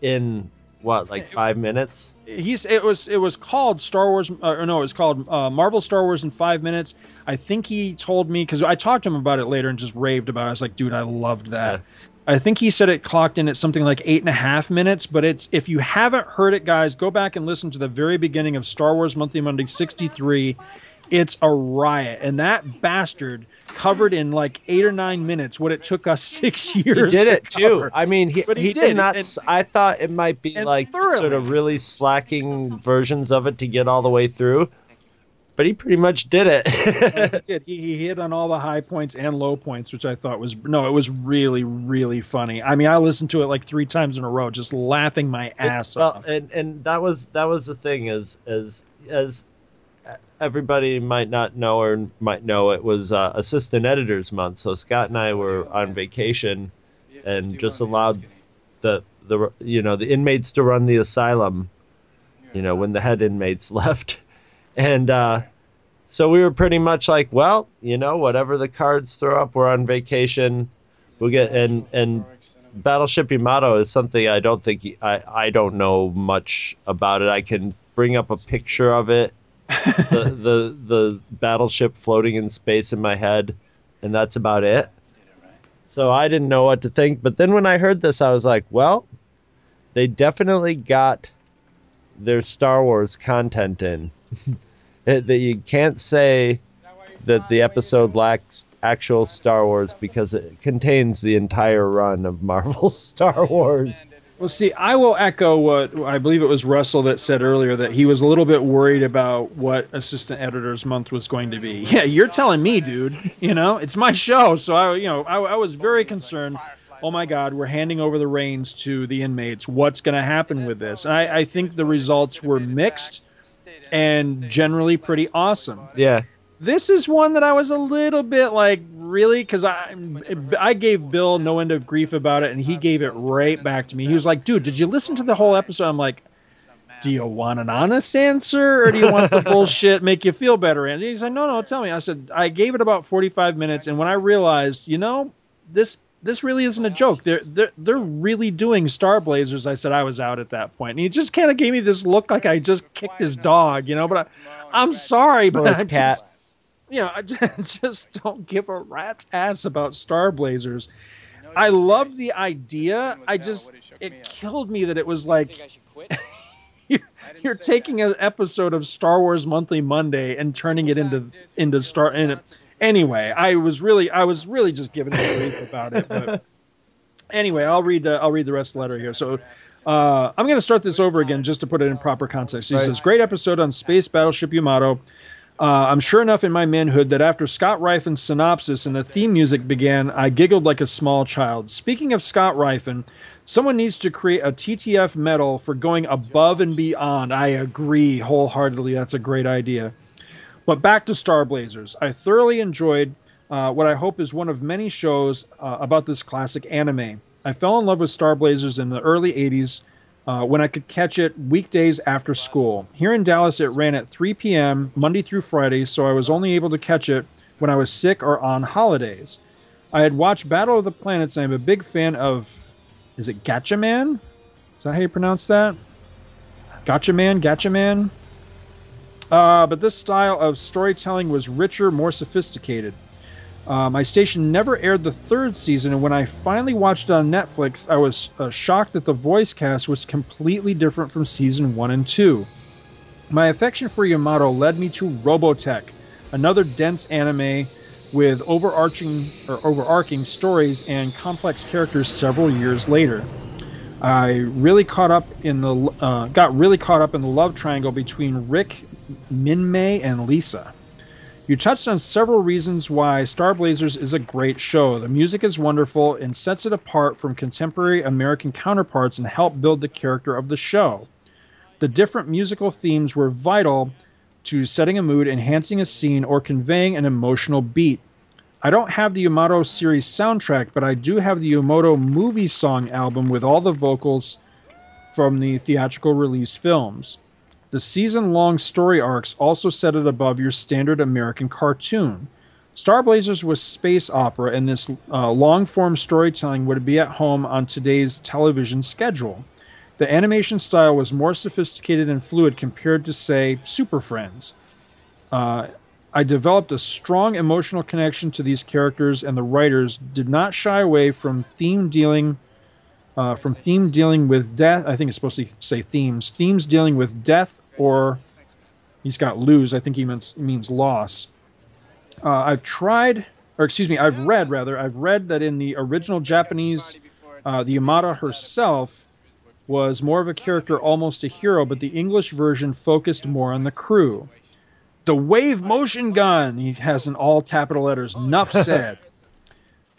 in what, like five minutes? he's it was it was called Star Wars uh, or no it was called uh, Marvel Star Wars in five minutes. I think he told me because I talked to him about it later and just raved about. it. I was like, dude, I loved that. I think he said it clocked in at something like eight and a half minutes. But it's if you haven't heard it, guys, go back and listen to the very beginning of Star Wars Monthly Monday sixty three. It's a riot, and that bastard covered in like eight or nine minutes what it took us [laughs] six years. He did to it too. I mean, he, But he he, did, did not. and- I thought it might be like sort of really slacking versions of it to get all the way through, but he pretty much did it. he [laughs] did. He, he hit on all the high points and low points, which I thought was no, it was really, really funny. I mean, I listened to it like three times in a row, just laughing my ass well, off. and and that was that was the thing is as as everybody might not know or might know it was uh, assistant editors month. So Scott and I were on vacation and just allowed the the you know the inmates to run the asylum. You know when the head inmates [laughs] left, and uh, so we were pretty much like, well, you know, whatever the cards throw up, we're on vacation. We'll get and and Battleship Yamato is something I don't think I I don't know much about it. I can bring up a picture of it, [laughs] the the the battleship floating in space in my head, and that's about it. So I didn't know what to think. But then when I heard this, I was like, well, they definitely got their Star Wars content in. [laughs] It- that you can't say that the episode lacks actual Star Wars because it contains the entire run of Marvel [laughs] Star Wars. Well, see, I will echo what I believe it was Russell that said earlier that he was a little bit worried about what Assistant Editors Month was going to be. [laughs] Yeah, you're telling me, dude. You know, it's my show, so I, you know, I, I was very concerned. Oh my God, we're handing over the reins to the inmates. What's going to happen with this? I, I think the results were mixed and generally pretty awesome Yeah. this is one that I was a little bit like, really, because I I gave Bill no end of grief about it, and he gave it right back to me. He was like, "Dude, did you listen to the whole episode?" I'm like, "Do you want an honest answer, or do you want the [laughs] bullshit make you feel better?" And he's like, "No, no, tell me." I said, "I gave it about 45 minutes, and when I realized, you know, this." This really isn't a joke. They're they're they're really doing Star Blazers. I said I was out at that point. point, and he just kind of gave me this look like I just kicked his dog, you know. But I, I'm sorry, but I'm just, you know, I [laughs] just, just don't give a rat's ass about Star Blazers. I love the idea. I just it killed me that it was like [laughs] you're, you're taking an episode of Star Wars Monthly Monday and turning it into into Star. And anyway, I was really I was really just giving a brief about it. But [laughs] anyway, I'll read the I'll read the rest of the letter here. So. Uh, I'm going to start this over again just to put it in proper context. He Right. says, "Great episode on Space Battleship Yamato. Uh, I'm sure enough in my manhood that after Scott Rifen's synopsis and the theme music began, I giggled like a small child. Speaking of Scott Rifen, someone needs to create a TTF medal for going above and beyond. I agree wholeheartedly. That's a great idea. But back to Star Blazers. I thoroughly enjoyed uh, what I hope is one of many shows uh, about this classic anime. I fell in love with Star Blazers in the early 80s uh, when I could catch it weekdays after school. Here in Dallas, it ran at 3 p.m. Monday through Friday, so I was only able to catch it when I was sick or on holidays. I had watched Battle of the Planets, and I'm a big fan of. Is it Gatchaman? Is that how you pronounce that? Gotchaman? Gatchaman? Uh, but this style of storytelling was richer, more sophisticated. Uh, my station never aired the third season, and when I finally watched it on Netflix, I was uh, shocked that the voice cast was completely different from season one and two. My affection for Yamato led me to Robotech, another dense anime with overarching or overarching stories and complex characters several years later. I really caught up in the uh, got really caught up in the love triangle between Rick, Minmay, and Lisa. You touched on several reasons why Star Blazers is a great show. The music is wonderful and sets it apart from contemporary American counterparts and help build the character of the show. The different musical themes were vital to setting a mood, enhancing a scene, or conveying an emotional beat. I don't have the Yamato series soundtrack, but I do have the Yamato movie song album with all the vocals from the theatrical released films. The season long story arcs also set it above your standard American cartoon. Star Blazers was space opera, and this uh, long form storytelling would be at home on today's television schedule. The animation style was more sophisticated and fluid compared to, say, Super Friends. Uh, I developed a strong emotional connection to these characters, and the writers did not shy away from theme dealing uh, from theme dealing with death. I think it's supposed to say themes. Themes dealing with death, or he's got lose. I think he means means loss. Uh, I've tried, or excuse me, I've read rather. I've read that in the original Japanese, uh, the Yamato herself was more of a character, almost a hero, but the English version focused more on the crew. The wave motion gun. He has in all capital letters. Enough said.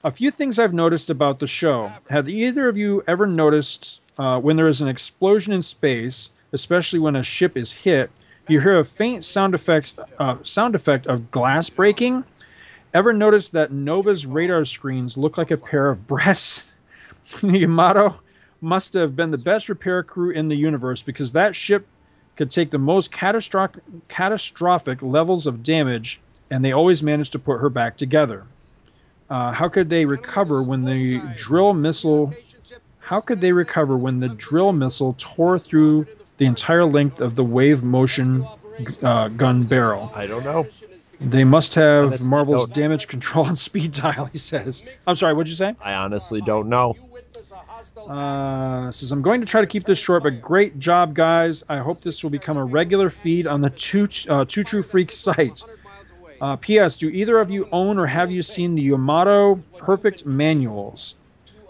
A few things I've noticed about the show. Have either of you ever noticed uh, when there is an explosion in space, especially when a ship is hit, you hear a faint sound effects uh, sound effect of glass breaking? Ever noticed that Nova's radar screens look like a pair of breasts? [laughs] Yamato must have been the best repair crew in the universe because that ship could take the most catastrophic, catastrophic levels of damage, and they always managed to put her back together. Uh, how could they recover when the drill missile? How could they recover when the drill missile tore through the entire length of the wave motion uh, gun barrel? I don't know. They must have Marvel's damage control and [laughs] speed dial. He says. I'm sorry. What'd you say? I honestly don't know. Uh, says I'm going to try to keep this short, but great job, guys. I hope this will become a regular feed on the Two uh, Two True Freaks site. Uh, P.S. Do either of you own or have you seen the Yamato Perfect Manuals?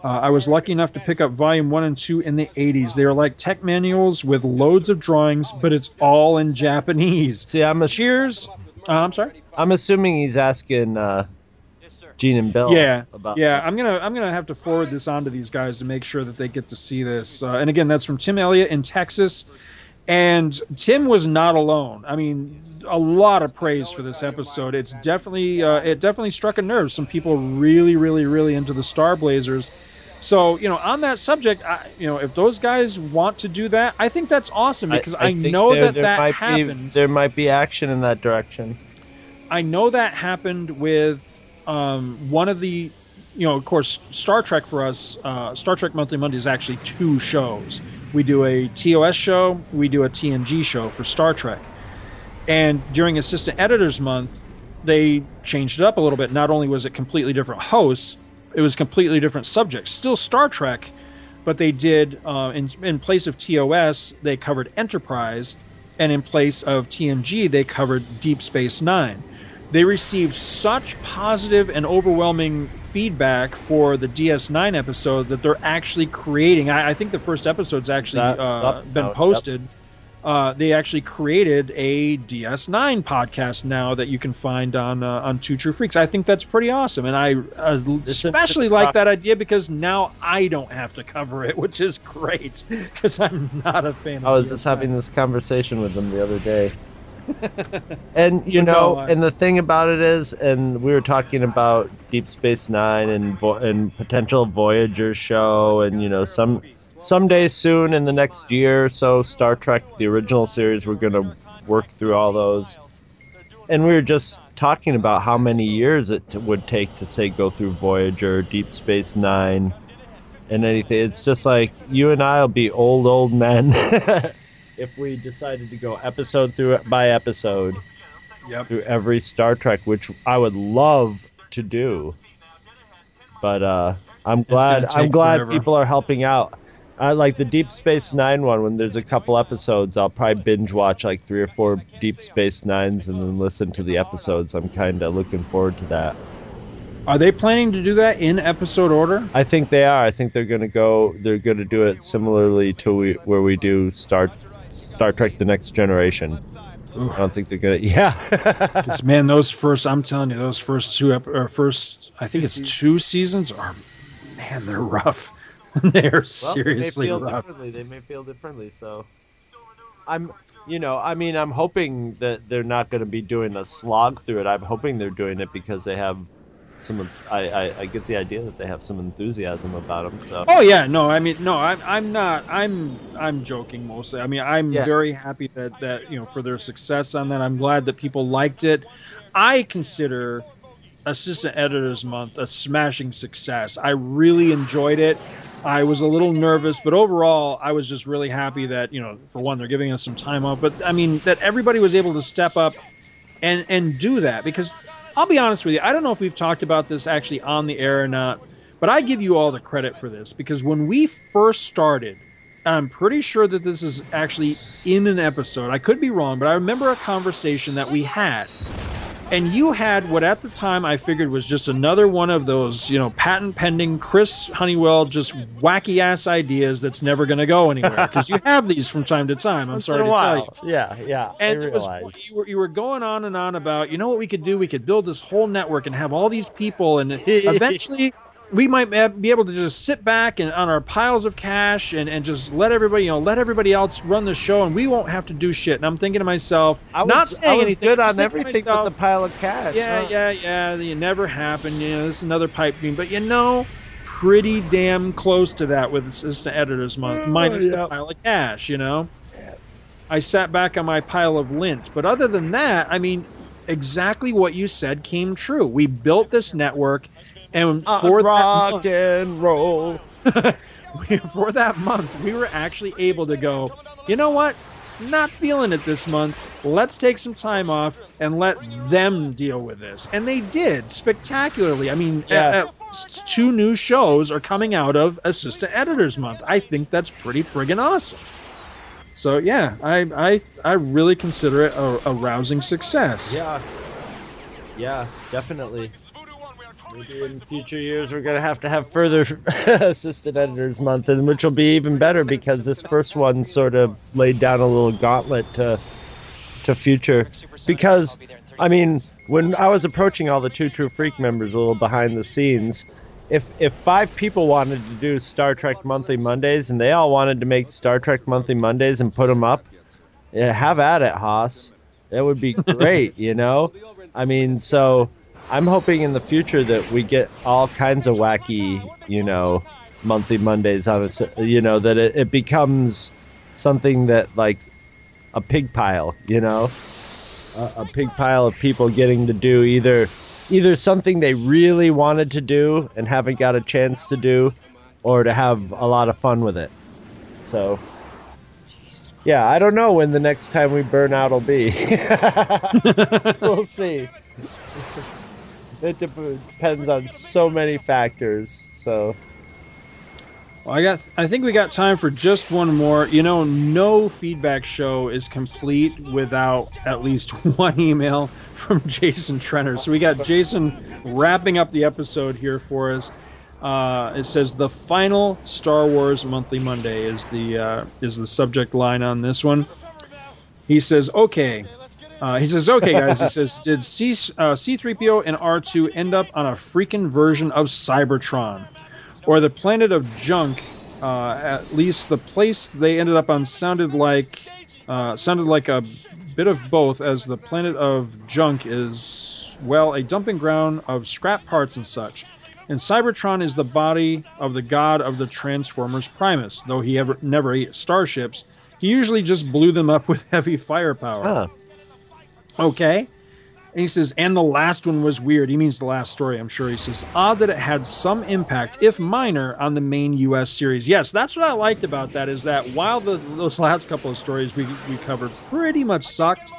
Uh, I was lucky enough to pick up Volume One and Two in the '80s. They are like tech manuals with loads of drawings, but it's all in Japanese. See, I'm ass- Cheers. Uh, I'm sorry. I'm assuming he's asking uh, Gene and Bill. Yeah, About yeah. I'm gonna I'm gonna have to forward this on to these guys to make sure that they get to see this. Uh, and again, that's from Tim Elliott in Texas. And Tim was not alone. I mean, a lot of praise for this episode. It's definitely uh, it definitely struck a nerve. Some people really, really, really into the Star Blazers. So you know, on that subject, I, you know, if those guys want to do that, I think that's awesome because I, think know there- that there that might happened. Be, there might be action in that direction. I know that happened with um, one of the, you know, of course, Star Trek for us, uh, Star Trek Monthly Monday is actually two shows. We do a TOS show, we do a TNG show for Star Trek. And during Assistant Editors Month, they changed it up a little bit. Not only was it completely different hosts, it was completely different subjects. Still Star Trek, but they did, uh, in, in place of TOS, they covered Enterprise, and in place of TNG, they covered Deep Space Nine they received such positive and overwhelming feedback for the DS9 episode that they're actually creating. I, I think the first episode's actually uh, been posted. Uh, they actually created a DS9 podcast now that you can find on uh, on Two True Freaks. I think that's pretty awesome, and I uh, especially like that idea because now I don't have to cover it, [laughs] which is great because I'm not a fan. I was just DS9. having this conversation with them the other day. And you know, on. and the thing about it is, and we were talking about Deep Space Nine and vo- and potential Voyager show, and you know, some someday soon in the next year or so, Star Trek the original series, we're gonna work through all those. And we were just talking about how many years it t- would take to say go through Voyager, Deep Space Nine, and anything. It's just like you and I'll be old, old men [laughs] if we decided to go episode through by episode Yep. through every Star Trek, which I would love to do. But uh, I'm glad I'm glad forever. people are helping out. I like the Deep Space Nine one. When there's a couple episodes, I'll probably binge watch like three or four Deep Space Nines and then listen to the episodes. I'm kind of looking forward to that. Are they planning to do that in episode order? I think they are. I think they're gonna go. They're gonna do it similarly to we, where we do Star Star Trek: The Next Generation. I don't think they're gonna. [laughs] Yeah, 'Cause, man, those first, I'm telling you, those first two, ep- or first, I think it's two seasons are, man, they're rough. [laughs] they're Well, seriously they may feel rough. differently. They may feel differently. So, I'm, you know, I mean, I'm hoping that they're not going to be doing a slog through it. I'm hoping they're doing it because they have some. I, I, I get the idea that they have some enthusiasm about them. So, Oh yeah, no, I mean, no, I'm, I'm not, I'm, I'm joking mostly. I mean, I'm Yeah. very happy that that you know for their success on that. I'm glad that people liked it. I consider Assistant Editors Month a smashing success. I really enjoyed it. I was a little nervous, but overall, I was just really happy that you know, for one, they're giving us some time off. But I mean, that everybody was able to step up and and do that because I'll be honest with you, I don't know if we've talked about this actually on the air or not, but I give you all the credit for this because when we first started, I'm pretty sure that this is actually in an episode. I could be wrong, but I remember a conversation that we had. And you had what at the time I figured was just another one of those, you know, patent pending Chris Honeywell just wacky ass ideas that's never going to go anywhere because you have these from time to time. I'm Once sorry to tell you. Yeah, yeah. And it was you were, you were going on and on about, you know what we could do? We could build this whole network and have all these people, and [laughs] eventually we might be able to just sit back and on our piles of cash and, and just let everybody, you know, let everybody else run the show, and we won't have to do shit. And I'm thinking to myself, I was, not saying I was anything, good on everything myself, with the pile of cash. yeah, huh? yeah, yeah. It never happened. You know, this is another pipe dream. But you know, pretty damn close to that with Assistant Editors Month, oh, minus yeah. the pile of cash. You know, I sat back on my pile of lint. But other than that, I mean, exactly what you said came true. We built this network, and Uh, for that rock month, and roll. [laughs] for that month, we were actually able to go. You know what? Not feeling it this month. Let's take some time off and let them deal with this. And they did spectacularly. I mean, Yeah. two new shows are coming out of Assistant Editors Month. I think that's pretty friggin' awesome. So yeah, I I, I really consider it a, a rousing success. Yeah. Yeah, definitely. Maybe in future years we're gonna have to have further [laughs] assistant editors month, and which will be even better because this first one sort of laid down a little gauntlet to to future. Because I mean, when I was approaching all the Two True Freak members a little behind the scenes, if if five people wanted to do Star Trek Monthly Mondays and they all wanted to make Star Trek Monthly Mondays and put them up, yeah, have at it, Haas. That would be great, you know. I mean, so I'm hoping in the future that we get all kinds of wacky, you know, monthly Mondays on a, you know, that it, it becomes something that like a pig pile, you know, a, a pig pile of people getting to do either either something they really wanted to do and haven't got a chance to do, or to have a lot of fun with it. So. Yeah, I don't know when the next time we burn out will be. [laughs] we'll see. It dep- depends on so many factors. So Well, I got. I think we got time for just one more. You know, no feedback show is complete without at least [laughs] one email from Jason Trenner. So we got Jason wrapping up the episode here for us. Uh, it says the final Star Wars Monthly Monday is the uh, is the subject line on this one. He says, "Okay." Uh, he says, "Okay, guys." He says, "Did C uh, C3PO and R2 end up on a freaking version of Cybertron?" or the planet of junk. Uh, at least the place they ended up on sounded like uh, sounded like a bit of both, as the planet of junk is well a dumping ground of scrap parts and such. And Cybertron is the body of the god of the Transformers Primus. Though he ever never ate starships, he usually just blew them up [laughs] with heavy firepower. huh. Okay. And he says, and the last one was weird. He means the last story, I'm sure. He says, odd that it had some impact, if minor, on the main U.S. series. Yes, that's what I liked about that, is that while the, those last couple of stories we, we covered pretty much sucked,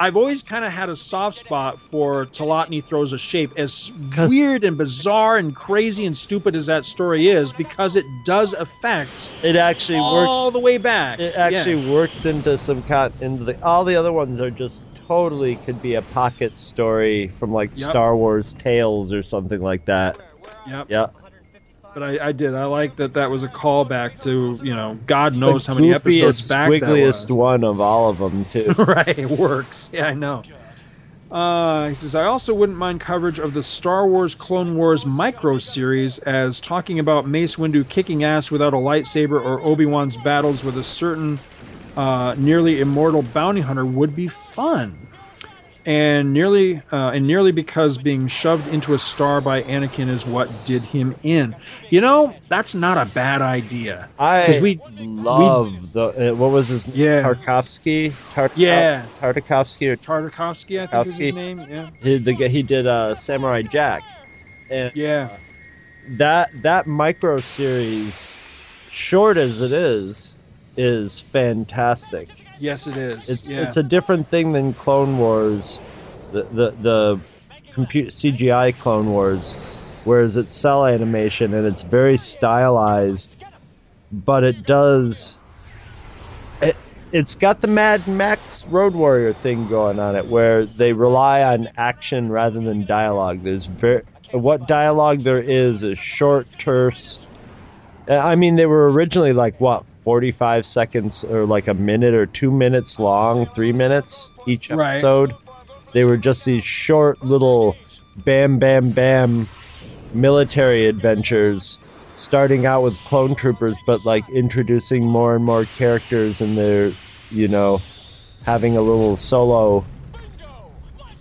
I've always kind of had a soft spot for Tilotny Throws a Shape, as weird and bizarre and crazy and stupid as that story is, because it does affect it actually all works. the way back. It Yeah. actually works into some con into the. All the other ones are just totally could be a pocket story from like Yep. Star Wars Tales or something like that. Yep. Yeah. but I, I did. I like that that was a callback to you know God knows the how many episodes goofiest, back was. one of all of them too. [laughs] right, it works. Yeah, I know. Uh, he says, I also wouldn't mind coverage of the Star Wars Clone Wars micro series, as talking about Mace Windu kicking ass without a lightsaber or Obi Wan's battles with a certain uh, nearly immortal bounty hunter would be fun. And nearly, uh, and nearly because being shoved into a star by Anakin is what did him in. You know, that's not a bad idea. I we- love the uh, what was his Yeah. Tarkovsky? Tart- Yeah. Tartakovsky or Tartakovsky, I think is his name. Yeah, he, the, guy- he did uh, Samurai Jack, and yeah. that that micro series, short as it is, is fantastic. Yes, it is. It's yeah. it's a different thing than Clone Wars, the the the computer CGI Clone Wars, whereas it's cell animation and it's very stylized, but it does. It it's got the Mad Max Road Warrior thing going on it, where they rely on action rather than dialogue. There's very what dialogue there is is short, terse. I mean, they were originally like what 45 seconds or like a minute or two minutes long, three minutes each Right. episode. They were just these short little bam, bam, bam military adventures, starting out with clone troopers, but like introducing more and more characters and they're, you know, having a little solo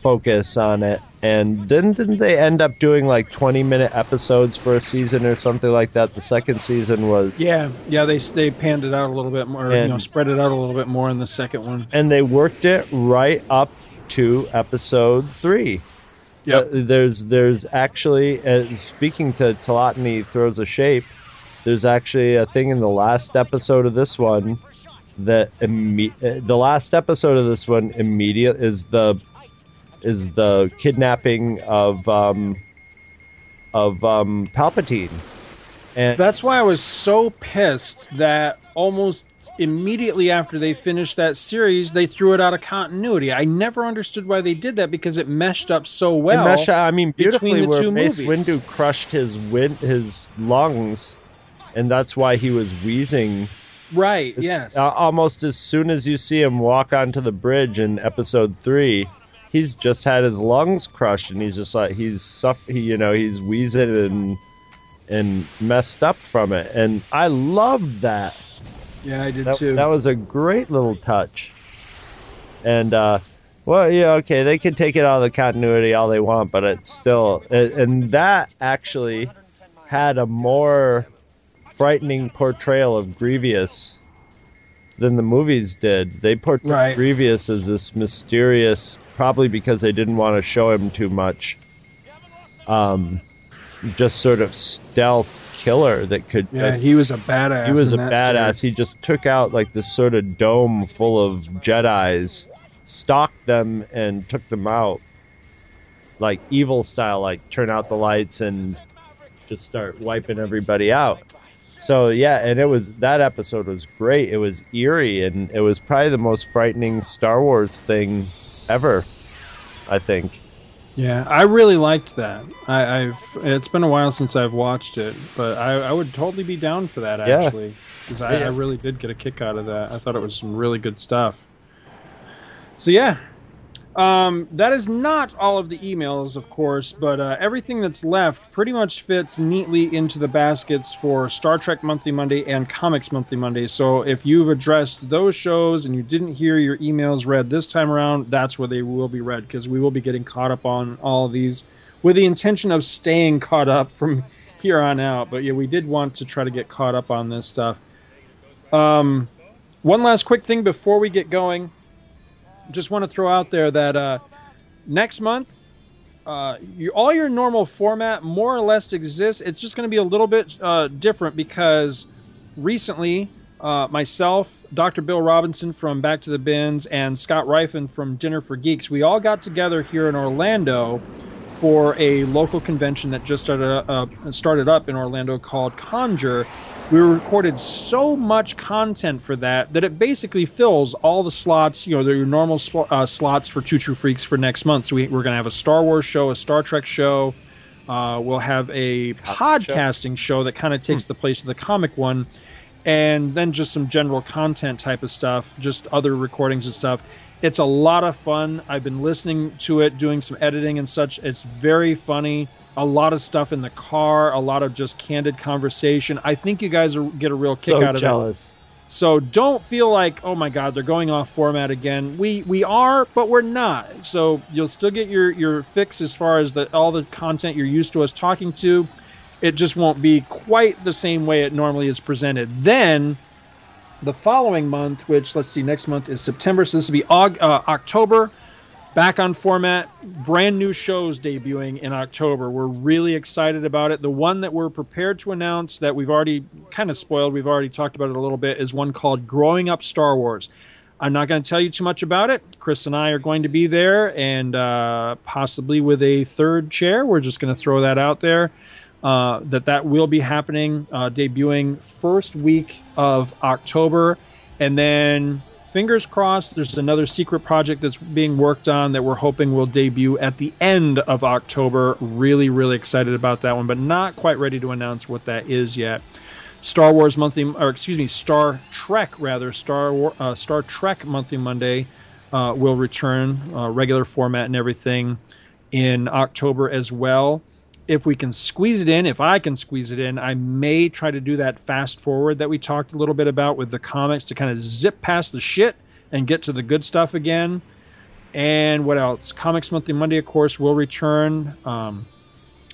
focus on it. And then didn't they end up doing like 20 minute episodes for a season or something like that? The second season was Yeah, yeah, they they panned it out a little bit more, you know, spread it out a little bit more in the second one. and they worked it right up to episode three. yeah Uh, there's there's actually uh, speaking to Tilotny throws a shape. There's actually a thing in the last episode of this one that imme- uh, the last episode of this one immediate is the is the kidnapping of um of um Palpatine. And That's why I was so pissed that almost immediately after they finished that series, they threw it out of continuity. I never understood why they did that because it meshed up so well. Mesha, I mean, between beautifully the where two Mace movies. Windu crushed his win- his lungs, and that's why he was wheezing. right? As- Yes. uh, almost as soon as you see him walk onto the bridge in Episode Three, he's just had his lungs crushed, and he's just like he's suff- he, you know, he's wheezing and and messed up from it, and I loved that. yeah, I did That, too. that was a great little touch. And uh well, yeah, okay, they can take it out of the continuity all they want, but it's still and and that actually had a more frightening portrayal of Grievous than the movies did. They portrayed Right. Grievous as this mysterious, probably because they didn't want to show him too much. Um, just sort of stealth killer that could yeah, just he was a badass. he was a badass. series. He just took out like this sort of dome full of Jedi's, stalked them, and took them out, like evil style, like turn out the lights and just start wiping everybody out. So yeah, and it was that episode was great. It was eerie, and it was probably the most frightening Star Wars thing ever. I think. Yeah, I really liked that. I, I've it's been a while since I've watched it, but I, I would totally be down for that actually, because I, Yeah. I really did get a kick out of that. I thought it was some really good stuff. So yeah, um, that is not all of the emails, of course, but uh, everything that's left pretty much fits neatly into the baskets for Star Trek Monthly Monday and Comics Monthly Monday. So if you've addressed those shows and you didn't hear your emails read this time around, that's where they will be read because we will be getting caught up on all of these with the intention of staying caught up [laughs] from here on out. But yeah, we did want to try to get caught up on this stuff. Um, one last quick thing before we get going just want to throw out there that uh, next month, uh, you, all your normal format more or less exists. It's just going to be a little bit uh, different because recently, uh, myself, Dr. Bill Robinson from Back to the Bins, and Scott Rifen from Dinner for Geeks, we all got together here in Orlando for a local convention that just started uh, started up in Orlando called Conjure. We recorded so much content for that that it basically fills all the slots, you know, your normal sl- uh, slots for Two True Freaks for next month. So we, we're going to have a Star Wars show, a Star Trek show, Uh, we'll have a podcasting show that kind of takes the place of the comic one, and then just some general content type of stuff, just other recordings and stuff. It's a lot of fun. I've been listening to it, doing some editing and such. It's very funny. A lot of stuff in the car, a lot of just candid conversation. I think you guys are, get a real kick so out of it. jealous. So don't feel like, oh my God, they're going off format again. We we are, but we're not. So you'll still get your your fix as far as the all the content you're used to us talking to. It just won't be quite the same way it normally is presented. Then the following month, which let's see, next month is September, so this will be uh, October. Back on format, brand new shows debuting in October. We're really excited about it. The one that we're prepared to announce that we've already kind of spoiled, we've already talked about it a little bit, is one called Growing Up Star Wars. I'm not going to tell you too much about it. Chris and I are going to be there, and uh, possibly with a third chair. We're just going to throw that out there. Uh, that that will be happening, uh, debuting first week of October, and then fingers crossed. There's another secret project that's being worked on that we're hoping will debut at the end of October. Really, really excited about that one, but not quite ready to announce what that is yet. Star Wars monthly, or excuse me, Star Trek rather, Star War, uh, Star Trek monthly Monday uh, will return, uh, regular format and everything, in October as well. If we can squeeze it in, if I can squeeze it in, I may try to do that fast forward that we talked a little bit about with the comics to kind of zip past the shit and get to the good stuff again. And what else? Comics Monthly Monday, of course, will return. Um,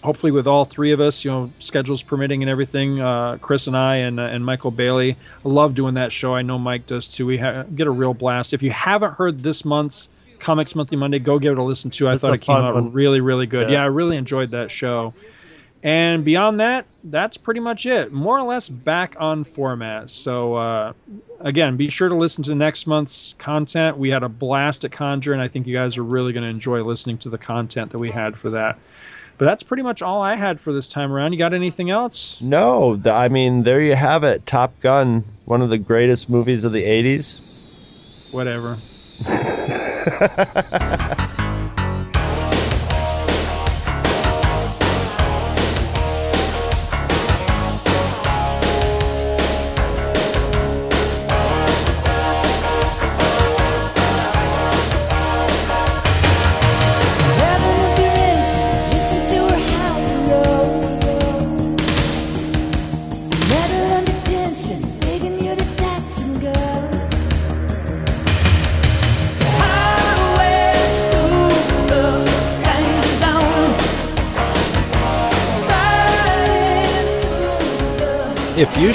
hopefully with all three of us, you know, schedules permitting and everything. Uh, Chris and I and uh, and Michael Bailey. I love doing that show. I know Mike does too. We ha- get a real blast. If you haven't heard this month's Comics Monthly Monday, go give it a listen to. I It's thought it came out one. really really good. Yeah. Yeah. I really enjoyed that show. And beyond that, that's pretty much it. More or less back on format. So uh, again, be sure to listen to next month's content. We had a blast at Conjure, and I think you guys are really going to enjoy listening to the content that we had for that. But that's pretty much all I had for this time around. You got anything else? No, th- I mean there you have it. Top Gun, one of the greatest movies of the '80s. Whatever. Ha ha ha ha ha!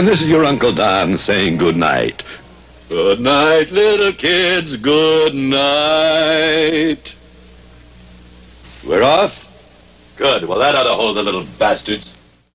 And this is your Uncle Don saying good night. Good night, little kids. Good night. We're off? Good. Well, that ought to hold the little bastards.